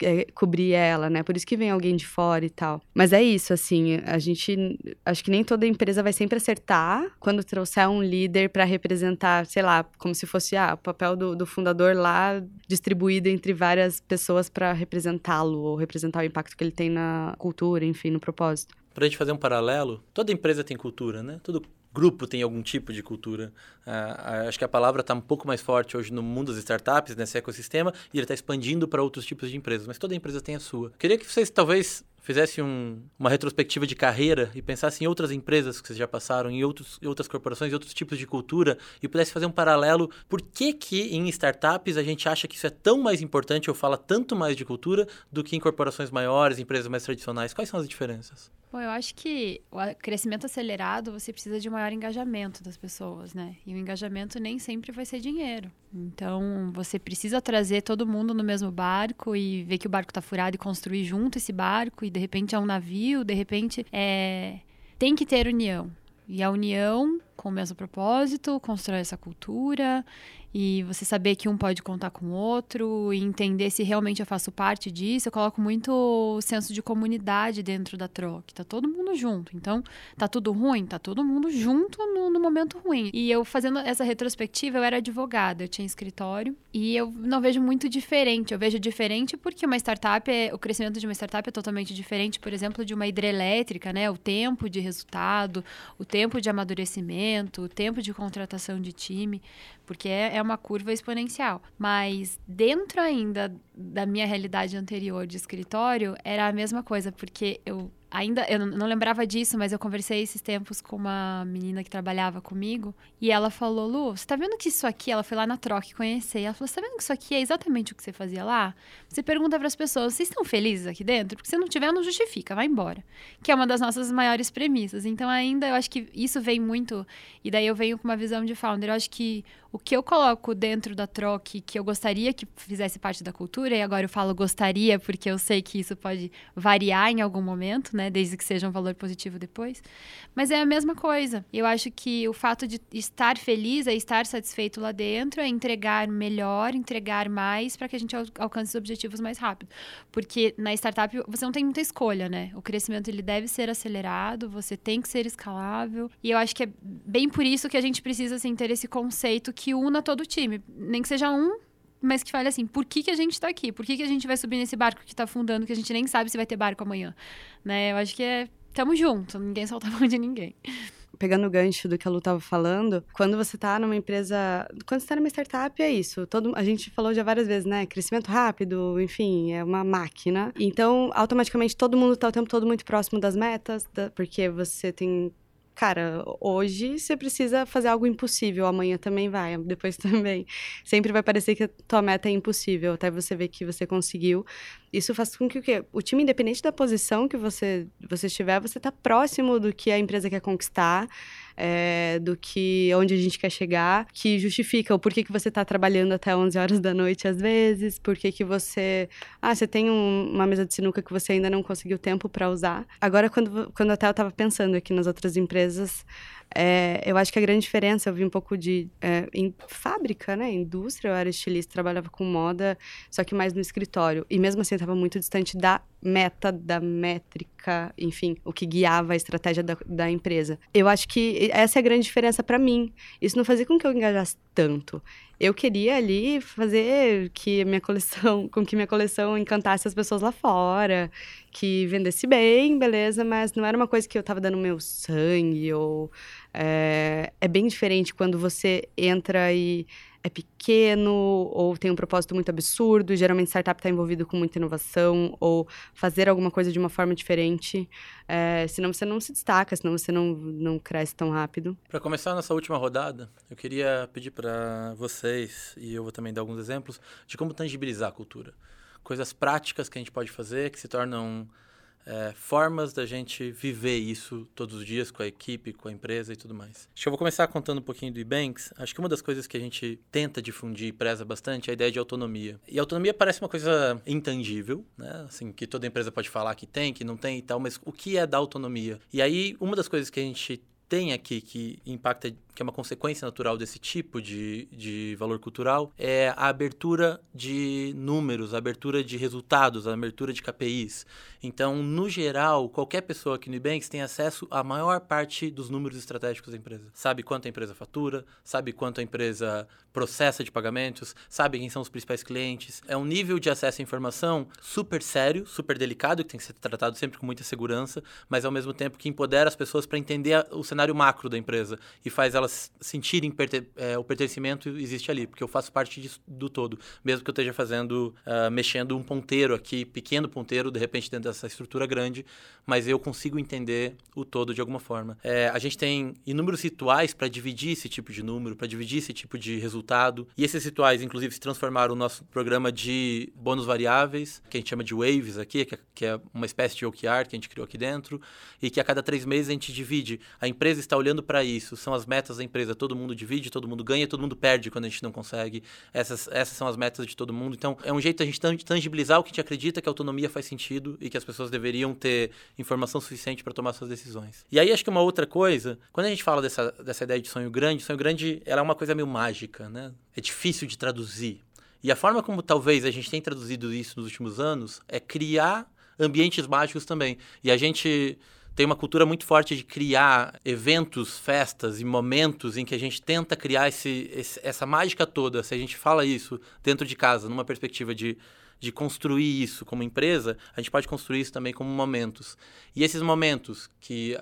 é, cobrir ela, né? Por isso que vem alguém de fora e tal. Mas é isso, assim, a gente. Acho que nem toda empresa vai sempre acertar quando trouxer um líder para representar, sei lá, como se fosse ah, o papel do, do fundador lá distribuído entre várias pessoas para representá-lo ou representar o impacto que ele tem na cultura, enfim, no propósito.
Para a gente fazer um paralelo, toda empresa tem cultura, né? Todo grupo tem algum tipo de cultura. Uh, acho que a palavra está um pouco mais forte hoje no mundo das startups, nesse ecossistema, e ele está expandindo para outros tipos de empresas, mas toda empresa tem a sua. Queria que vocês talvez fizesse um, uma retrospectiva de carreira e pensasse em outras empresas que vocês já passaram, em, outros, em outras corporações, em outros tipos de cultura, e pudesse fazer um paralelo. Por que que em startups a gente acha que isso é tão mais importante ou fala tanto mais de cultura do que em corporações maiores, empresas mais tradicionais? Quais são as diferenças?
Bom, eu acho que o crescimento acelerado, você precisa de um maior engajamento das pessoas, né? E o engajamento nem sempre vai ser dinheiro. Então, você precisa trazer todo mundo no mesmo barco e ver que o barco está furado e construir junto esse barco. E, de repente, é um navio, de repente, é... tem que ter união. E a união com o mesmo propósito, constrói essa cultura e você saber que um pode contar com o outro e entender se realmente eu faço parte disso. Eu coloco muito senso de comunidade dentro da troca. Tá todo mundo junto. Então, tá tudo ruim? Tá todo mundo junto no, no momento ruim. E eu fazendo essa retrospectiva, eu era advogada, eu tinha escritório e eu não vejo muito diferente. Eu vejo diferente porque uma startup, é, o crescimento de uma startup é totalmente diferente, por exemplo, de uma hidrelétrica, né? O tempo de resultado, o tempo de amadurecimento, o tempo de contratação de time porque é, é uma curva exponencial. Mas dentro ainda da minha realidade anterior de escritório, era a mesma coisa, porque eu ainda eu não lembrava disso, mas eu conversei esses tempos com uma menina que trabalhava comigo e ela falou: Lu, você tá vendo que isso aqui? Ela foi lá na troca conhecer. Ela falou: você tá vendo que isso aqui é exatamente o que você fazia lá? Você pergunta para as pessoas: vocês estão felizes aqui dentro? Porque se não tiver, não justifica, vai embora. Que é uma das nossas maiores premissas. Então, ainda eu acho que isso vem muito. E daí eu venho com uma visão de founder. Eu acho que o que eu coloco dentro da troca que eu gostaria que fizesse parte da cultura, e agora eu falo gostaria porque eu sei que isso pode variar em algum momento, né? Desde que seja um valor positivo depois. Mas é a mesma coisa. Eu acho que o fato de estar feliz é estar satisfeito lá dentro, é entregar melhor, entregar mais para que a gente alcance os objetivos mais rápido. Porque na startup você não tem muita escolha, né? O crescimento ele deve ser acelerado, você tem que ser escalável. E eu acho que é bem por isso que a gente precisa assim, ter esse conceito que una todo o time. Nem que seja um, mas que fale assim, por que, que a gente está aqui? Por que, que a gente vai subir nesse barco que está afundando, que a gente nem sabe se vai ter barco amanhã? Né? Eu acho que é... Tamo junto, ninguém solta a mão de ninguém
pegando o gancho do que a Lu estava falando, quando você está numa empresa, quando você está numa startup é isso. Todo, a gente falou já várias vezes, né? Crescimento rápido, enfim, é uma máquina. Então, automaticamente todo mundo está o tempo todo muito próximo das metas, da, porque você tem cara, hoje você precisa fazer algo impossível, amanhã também vai, depois também. Sempre vai parecer que a tua meta é impossível, até você ver que você conseguiu. Isso faz com que o quê? O time, independente da posição que você, você estiver, você está próximo do que a empresa quer conquistar é, do que onde a gente quer chegar, que justifica o porquê que você está trabalhando até 11 horas da noite às vezes, porquê que você, ah, você tem um, uma mesa de sinuca que você ainda não conseguiu tempo para usar. Agora, quando, quando até eu estava pensando aqui nas outras empresas, é, eu acho que a grande diferença, eu vi um pouco de é, em fábrica, né, indústria, eu era estilista, trabalhava com moda, só que mais no escritório. E mesmo assim, estava muito distante da meta, da métrica, enfim, o que guiava a estratégia da, da empresa. Eu acho que essa é a grande diferença para mim. Isso não fazia com que eu engajasse tanto. Eu queria ali fazer que minha coleção, com que minha coleção encantasse as pessoas lá fora, que vendesse bem, beleza, mas não era uma coisa que eu estava dando meu sangue ou é, é bem diferente quando você entra e é pequeno ou tem um propósito muito absurdo. Geralmente, startup está envolvido com muita inovação ou fazer alguma coisa de uma forma diferente. É, senão você não se destaca, senão você não, não cresce tão rápido.
Para começar nossa última rodada, eu queria pedir para vocês, e eu vou também dar alguns exemplos, de como tangibilizar a cultura. Coisas práticas que a gente pode fazer que se tornam é, formas da gente viver isso todos os dias com a equipe, com a empresa e tudo mais. Acho que eu vou começar contando um pouquinho do Ebanks. Acho que uma das coisas que a gente tenta difundir e preza bastante é a ideia de autonomia. E autonomia parece uma coisa intangível, né? Assim, que toda empresa pode falar que tem, que não tem e tal, mas o que é dar autonomia? E aí, uma das coisas que a gente tem aqui que impacta que é uma consequência natural desse tipo de, de valor cultural, é a abertura de números, a abertura de resultados, a abertura de KPIs. Então, no geral, qualquer pessoa aqui no Nubanks tem acesso à maior parte dos números estratégicos da empresa. Sabe quanto a empresa fatura, sabe quanto a empresa processa de pagamentos, sabe quem são os principais clientes. É um nível de acesso à informação super sério, super delicado, que tem que ser tratado sempre com muita segurança, mas ao mesmo tempo que empodera as pessoas para entender o cenário macro da empresa e faz elas sentirem é, o pertencimento existe ali, porque eu faço parte disso, do todo. Mesmo que eu esteja fazendo, uh, mexendo um ponteiro aqui, pequeno ponteiro, de repente dentro dessa estrutura grande, mas eu consigo entender o todo de alguma forma. É, a gente tem inúmeros rituais para dividir esse tipo de número, para dividir esse tipo de resultado. E esses rituais, inclusive, se transformaram no nosso programa de bônus variáveis, que a gente chama de waves aqui, que é, é uma espécie de OKR que a gente criou aqui dentro, e que a cada três meses a gente divide. A empresa está olhando para isso, são as metas da empresa. Todo mundo divide, todo mundo ganha, todo mundo perde quando a gente não consegue. Essas, essas são as metas de todo mundo. Então, é um jeito a gente tangibilizar o que a gente acredita que a autonomia faz sentido e que as pessoas deveriam ter informação suficiente para tomar suas decisões. E aí, acho que uma outra coisa, quando a gente fala dessa, dessa ideia de sonho grande, sonho grande ela é uma coisa meio mágica, né? É difícil de traduzir. E a forma como talvez a gente tem traduzido isso nos últimos anos é criar ambientes mágicos também. E a gente tem uma cultura muito forte de criar eventos, festas e momentos em que a gente tenta criar esse, esse, essa mágica toda. Se a gente fala isso dentro de casa, numa perspectiva de, de construir isso como empresa, a gente pode construir isso também como momentos. E esses momentos que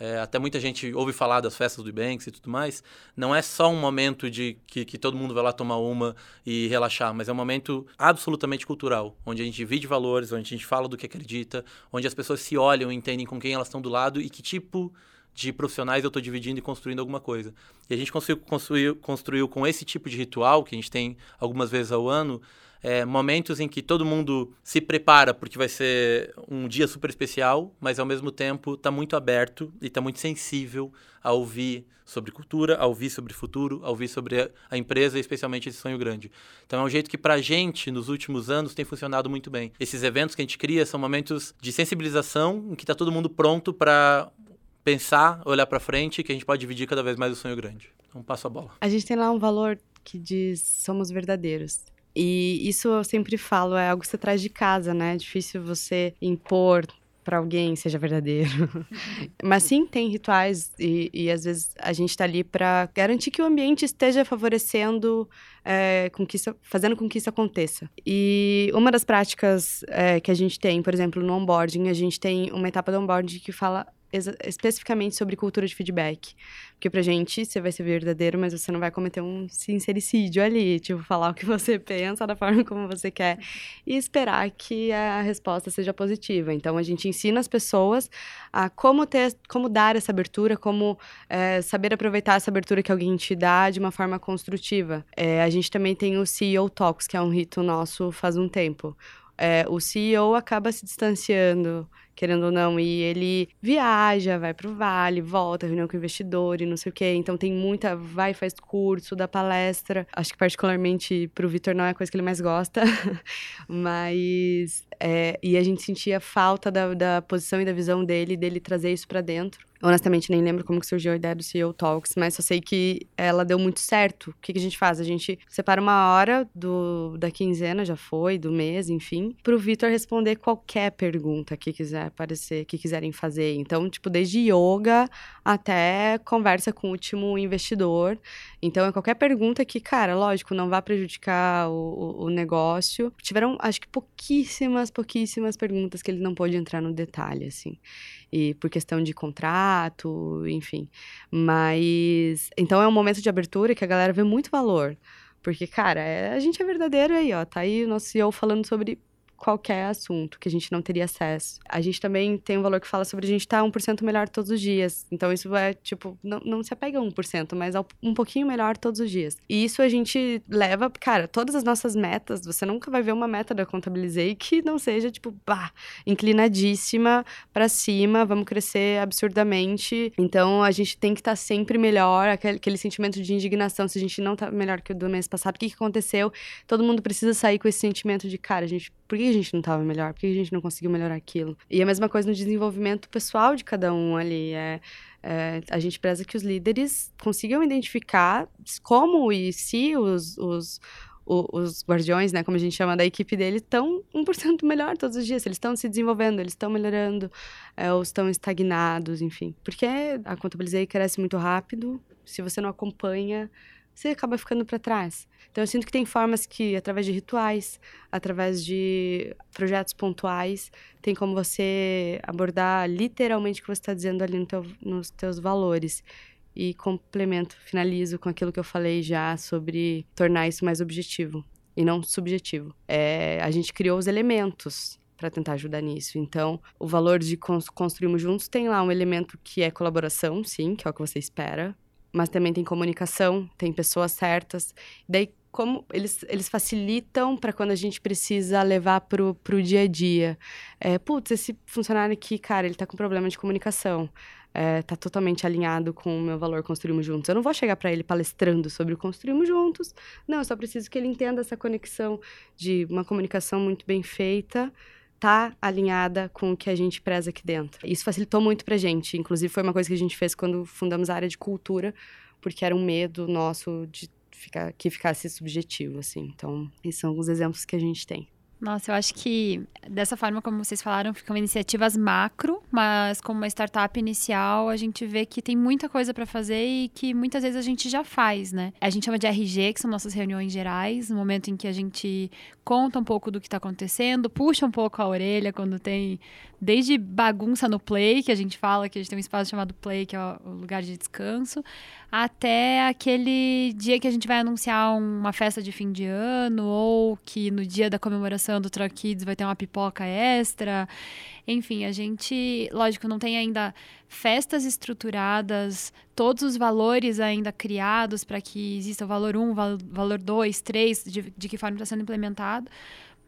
é, até muita gente ouve falar das festas do Banks e tudo mais, não é só um momento de que, que todo mundo vai lá tomar uma e relaxar, mas é um momento absolutamente cultural, onde a gente divide valores, onde a gente fala do que acredita, onde as pessoas se olham e entendem com quem elas estão do lado e que tipo de profissionais eu estou dividindo e construindo alguma coisa. E a gente conseguiu construir, construiu com esse tipo de ritual, que a gente tem algumas vezes ao ano, é, momentos em que todo mundo se prepara porque vai ser um dia super especial, mas ao mesmo tempo está muito aberto e está muito sensível a ouvir sobre cultura, a ouvir sobre futuro, a ouvir sobre a empresa especialmente esse sonho grande. Então é um jeito que para a gente, nos últimos anos, tem funcionado muito bem. Esses eventos que a gente cria são momentos de sensibilização em que está todo mundo pronto para pensar, olhar para frente, que a gente pode dividir cada vez mais o sonho grande. Então passo a bola.
A gente tem lá um valor que diz somos verdadeiros. E isso eu sempre falo, é algo que você traz de casa, né? É difícil você impor para alguém seja verdadeiro. Mas sim, tem rituais e, e às vezes a gente está ali para garantir que o ambiente esteja favorecendo, é, com que isso, fazendo com que isso aconteça. E uma das práticas é, que a gente tem, por exemplo, no onboarding, a gente tem uma etapa do onboarding que fala especificamente sobre cultura de feedback. Porque pra gente, você vai ser verdadeiro, mas você não vai cometer um sincericídio ali. Tipo, falar o que você pensa da forma como você quer e esperar que a resposta seja positiva. Então, a gente ensina as pessoas a como ter, como dar essa abertura, como é, saber aproveitar essa abertura que alguém te dá de uma forma construtiva. É, a gente também tem o CEO Talks, que é um rito nosso faz um tempo. É, o CEO acaba se distanciando querendo ou não. E ele viaja, vai pro vale, volta, reunião com investidor e não sei o quê. Então tem muita. Vai, faz curso, dá palestra. Acho que particularmente pro Vitor não é a coisa que ele mais gosta. Mas. É, e a gente sentia falta da, da posição e da visão dele, dele trazer isso para dentro. Honestamente, nem lembro como que surgiu a ideia do CEO Talks, mas só sei que ela deu muito certo. O que, que a gente faz? A gente separa uma hora do, da quinzena, já foi, do mês, enfim, pro Vitor responder qualquer pergunta que quiser aparecer, que quiserem fazer. Então, tipo, desde yoga até conversa com o último investidor. Então, é qualquer pergunta que, cara, lógico, não vá prejudicar o, o negócio. Tiveram, acho que pouquíssimas, pouquíssimas perguntas que ele não pôde entrar no detalhe, assim e por questão de contrato, enfim. Mas então é um momento de abertura que a galera vê muito valor. Porque, cara, é, a gente é verdadeiro aí, ó. Tá aí o nosso CEO falando sobre qualquer assunto que a gente não teria acesso. A gente também tem um valor que fala sobre a gente estar tá 1% melhor todos os dias. Então, isso é, tipo, não, não se apega a 1%, mas um pouquinho melhor todos os dias. E isso a gente leva, cara, todas as nossas metas, você nunca vai ver uma meta da Contabilizei que não seja, tipo, bah, inclinadíssima para cima, vamos crescer absurdamente. Então, a gente tem que estar tá sempre melhor, aquele, aquele sentimento de indignação, se a gente não tá melhor que o do mês passado, o que, que aconteceu? Todo mundo precisa sair com esse sentimento de, cara, a gente por que a gente não estava melhor? Por que a gente não conseguiu melhorar aquilo? E a mesma coisa no desenvolvimento pessoal de cada um ali. É, é, a gente preza que os líderes consigam identificar como e se os, os, os guardiões, né, como a gente chama da equipe dele, estão 1% melhor todos os dias. Eles estão se desenvolvendo, eles estão melhorando, é, ou estão estagnados, enfim. Porque a Contabilizei cresce muito rápido. Se você não acompanha, você acaba ficando para trás. Então eu sinto que tem formas que, através de rituais, através de projetos pontuais, tem como você abordar literalmente o que você está dizendo ali no teu, nos teus valores. E complemento, finalizo com aquilo que eu falei já sobre tornar isso mais objetivo e não subjetivo. É, a gente criou os elementos para tentar ajudar nisso. Então, o valor de construirmos juntos tem lá um elemento que é colaboração, sim, que é o que você espera, mas também tem comunicação, tem pessoas certas. Daí, como eles, eles facilitam para quando a gente precisa levar pro, pro dia a dia. É, putz, esse funcionário aqui, cara, ele tá com problema de comunicação. É, tá totalmente alinhado com o meu valor Construímos Juntos. Eu não vou chegar para ele palestrando sobre o Construímos Juntos. Não, eu só preciso que ele entenda essa conexão de uma comunicação muito bem feita tá alinhada com o que a gente preza aqui dentro. Isso facilitou muito pra gente. Inclusive, foi uma coisa que a gente fez quando fundamos a área de cultura, porque era um medo nosso de ficar, que ficasse subjetivo, assim. Então, esses são alguns exemplos que a gente tem.
Nossa, eu acho que dessa forma como vocês falaram, ficam iniciativas macro, mas como uma startup inicial, a gente vê que tem muita coisa para fazer e que muitas vezes a gente já faz, né? A gente chama de RG, que são nossas reuniões gerais, no momento em que a gente conta um pouco do que está acontecendo, puxa um pouco a orelha quando tem desde bagunça no play, que a gente fala que a gente tem um espaço chamado play, que é o lugar de descanso, até aquele dia que a gente vai anunciar uma festa de fim de ano, ou que no dia da comemoração do Truck Kids vai ter uma pipoca extra. Enfim, a gente, lógico, não tem ainda festas estruturadas, todos os valores ainda criados para que exista o valor 1, valor 2, 3, de, de que forma está sendo implementado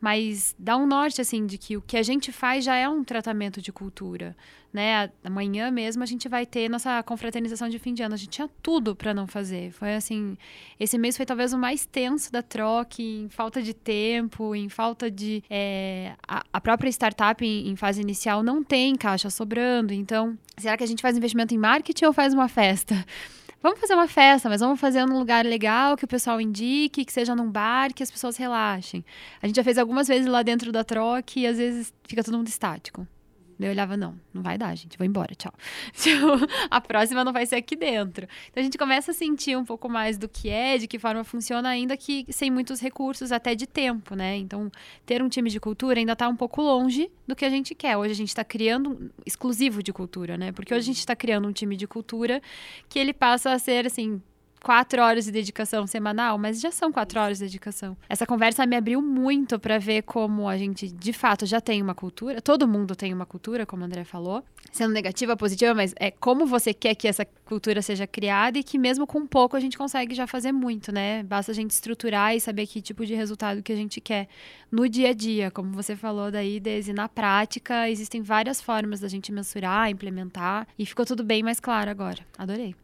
mas dá um norte assim de que o que a gente faz já é um tratamento de cultura, né? Amanhã mesmo a gente vai ter nossa confraternização de fim de ano. A gente tinha tudo para não fazer. Foi assim, esse mês foi talvez o mais tenso da troca, em falta de tempo, em falta de é, a, a, própria startup em, em fase inicial não tem caixa sobrando. Então, será que a gente faz investimento em marketing ou faz uma festa? Vamos fazer uma festa, mas vamos fazer num lugar legal, que o pessoal indique, que seja num bar, que as pessoas relaxem. A gente já fez algumas vezes lá dentro da troca e às vezes fica todo mundo estático. Eu olhava, não, não vai dar, gente, vou embora, tchau. Tipo, a próxima não vai ser aqui dentro. Então a gente começa a sentir um pouco mais do que é, de que forma funciona, ainda que sem muitos recursos, até de tempo, né? Então, ter um time de cultura ainda está um pouco longe do que a gente quer. Hoje a gente está criando um exclusivo de cultura, né? Porque hoje a gente está criando um time de cultura que ele passa a ser, assim, quatro horas de dedicação semanal, mas já são quatro horas de dedicação. Essa conversa me abriu muito para ver como a gente, de fato, já tem uma cultura. Todo mundo tem uma cultura, como o André falou. Sendo negativa, positiva, mas é como você quer que essa cultura seja criada e que mesmo com pouco a gente consegue já fazer muito, né? Basta a gente estruturar e saber que tipo de resultado que a gente quer no dia a dia. Como você falou daí, Desi, na prática existem várias formas da gente mensurar, implementar e ficou tudo bem mais claro agora. Adorei.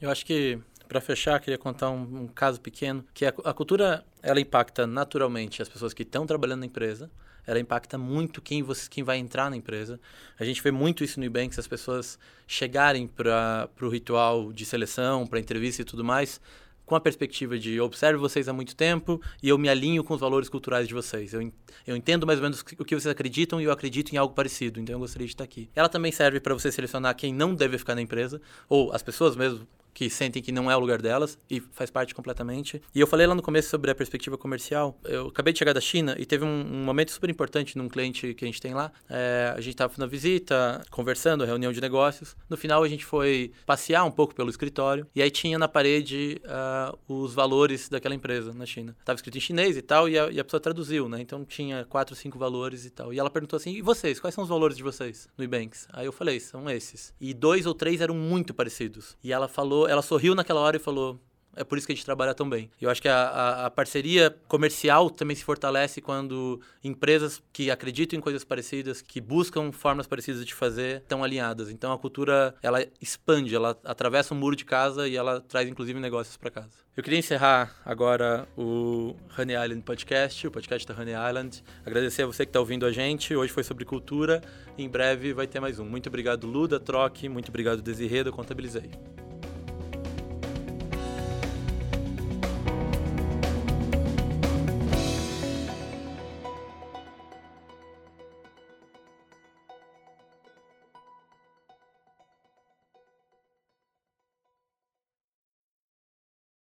Eu acho que para fechar, queria contar um, um, caso pequeno, que a, a cultura, ela impacta naturalmente as pessoas que estão trabalhando na empresa, ela impacta muito quem, você, quem vai entrar na empresa. A gente vê muito isso no Ebanks, as pessoas chegarem para o ritual de seleção, para entrevista e tudo mais, com a perspectiva de observo vocês há muito tempo e eu me alinho com os valores culturais de vocês. Eu, eu entendo mais ou menos o que vocês acreditam e eu acredito em algo parecido, então eu gostaria de estar aqui. Ela também serve para você selecionar quem não deve ficar na empresa, ou as pessoas mesmo que sentem que não é o lugar delas e faz parte completamente. E eu falei lá no começo sobre a perspectiva comercial. Eu acabei de chegar da China e teve um, um momento super importante num cliente que a gente tem lá. É, a gente estava na visita, conversando, reunião de negócios. No final a gente foi passear um pouco pelo escritório e aí tinha na parede uh, os valores daquela empresa na China. Tava escrito em chinês e tal e a, e a pessoa traduziu, né? Então tinha quatro, cinco valores e tal. E ela perguntou assim: "E vocês? Quais são os valores de vocês no Ebanks?" Aí eu falei: "São esses." E dois ou três eram muito parecidos. E ela falou, ela sorriu naquela hora e falou: é por isso que a gente trabalha tão bem. Eu acho que a, a, a, parceria comercial também se fortalece quando empresas que acreditam em coisas parecidas, que buscam formas parecidas de fazer, estão alinhadas. Então a cultura ela expande, ela atravessa um muro de casa e ela traz inclusive negócios para casa. Eu queria encerrar agora o Honey Island Podcast, o podcast da Honey Island. Agradecer a você que está ouvindo a gente. Hoje foi sobre cultura. Em breve vai ter mais um. Muito obrigado, Luda, Troque. Muito obrigado, Desirê, da Contabilizei.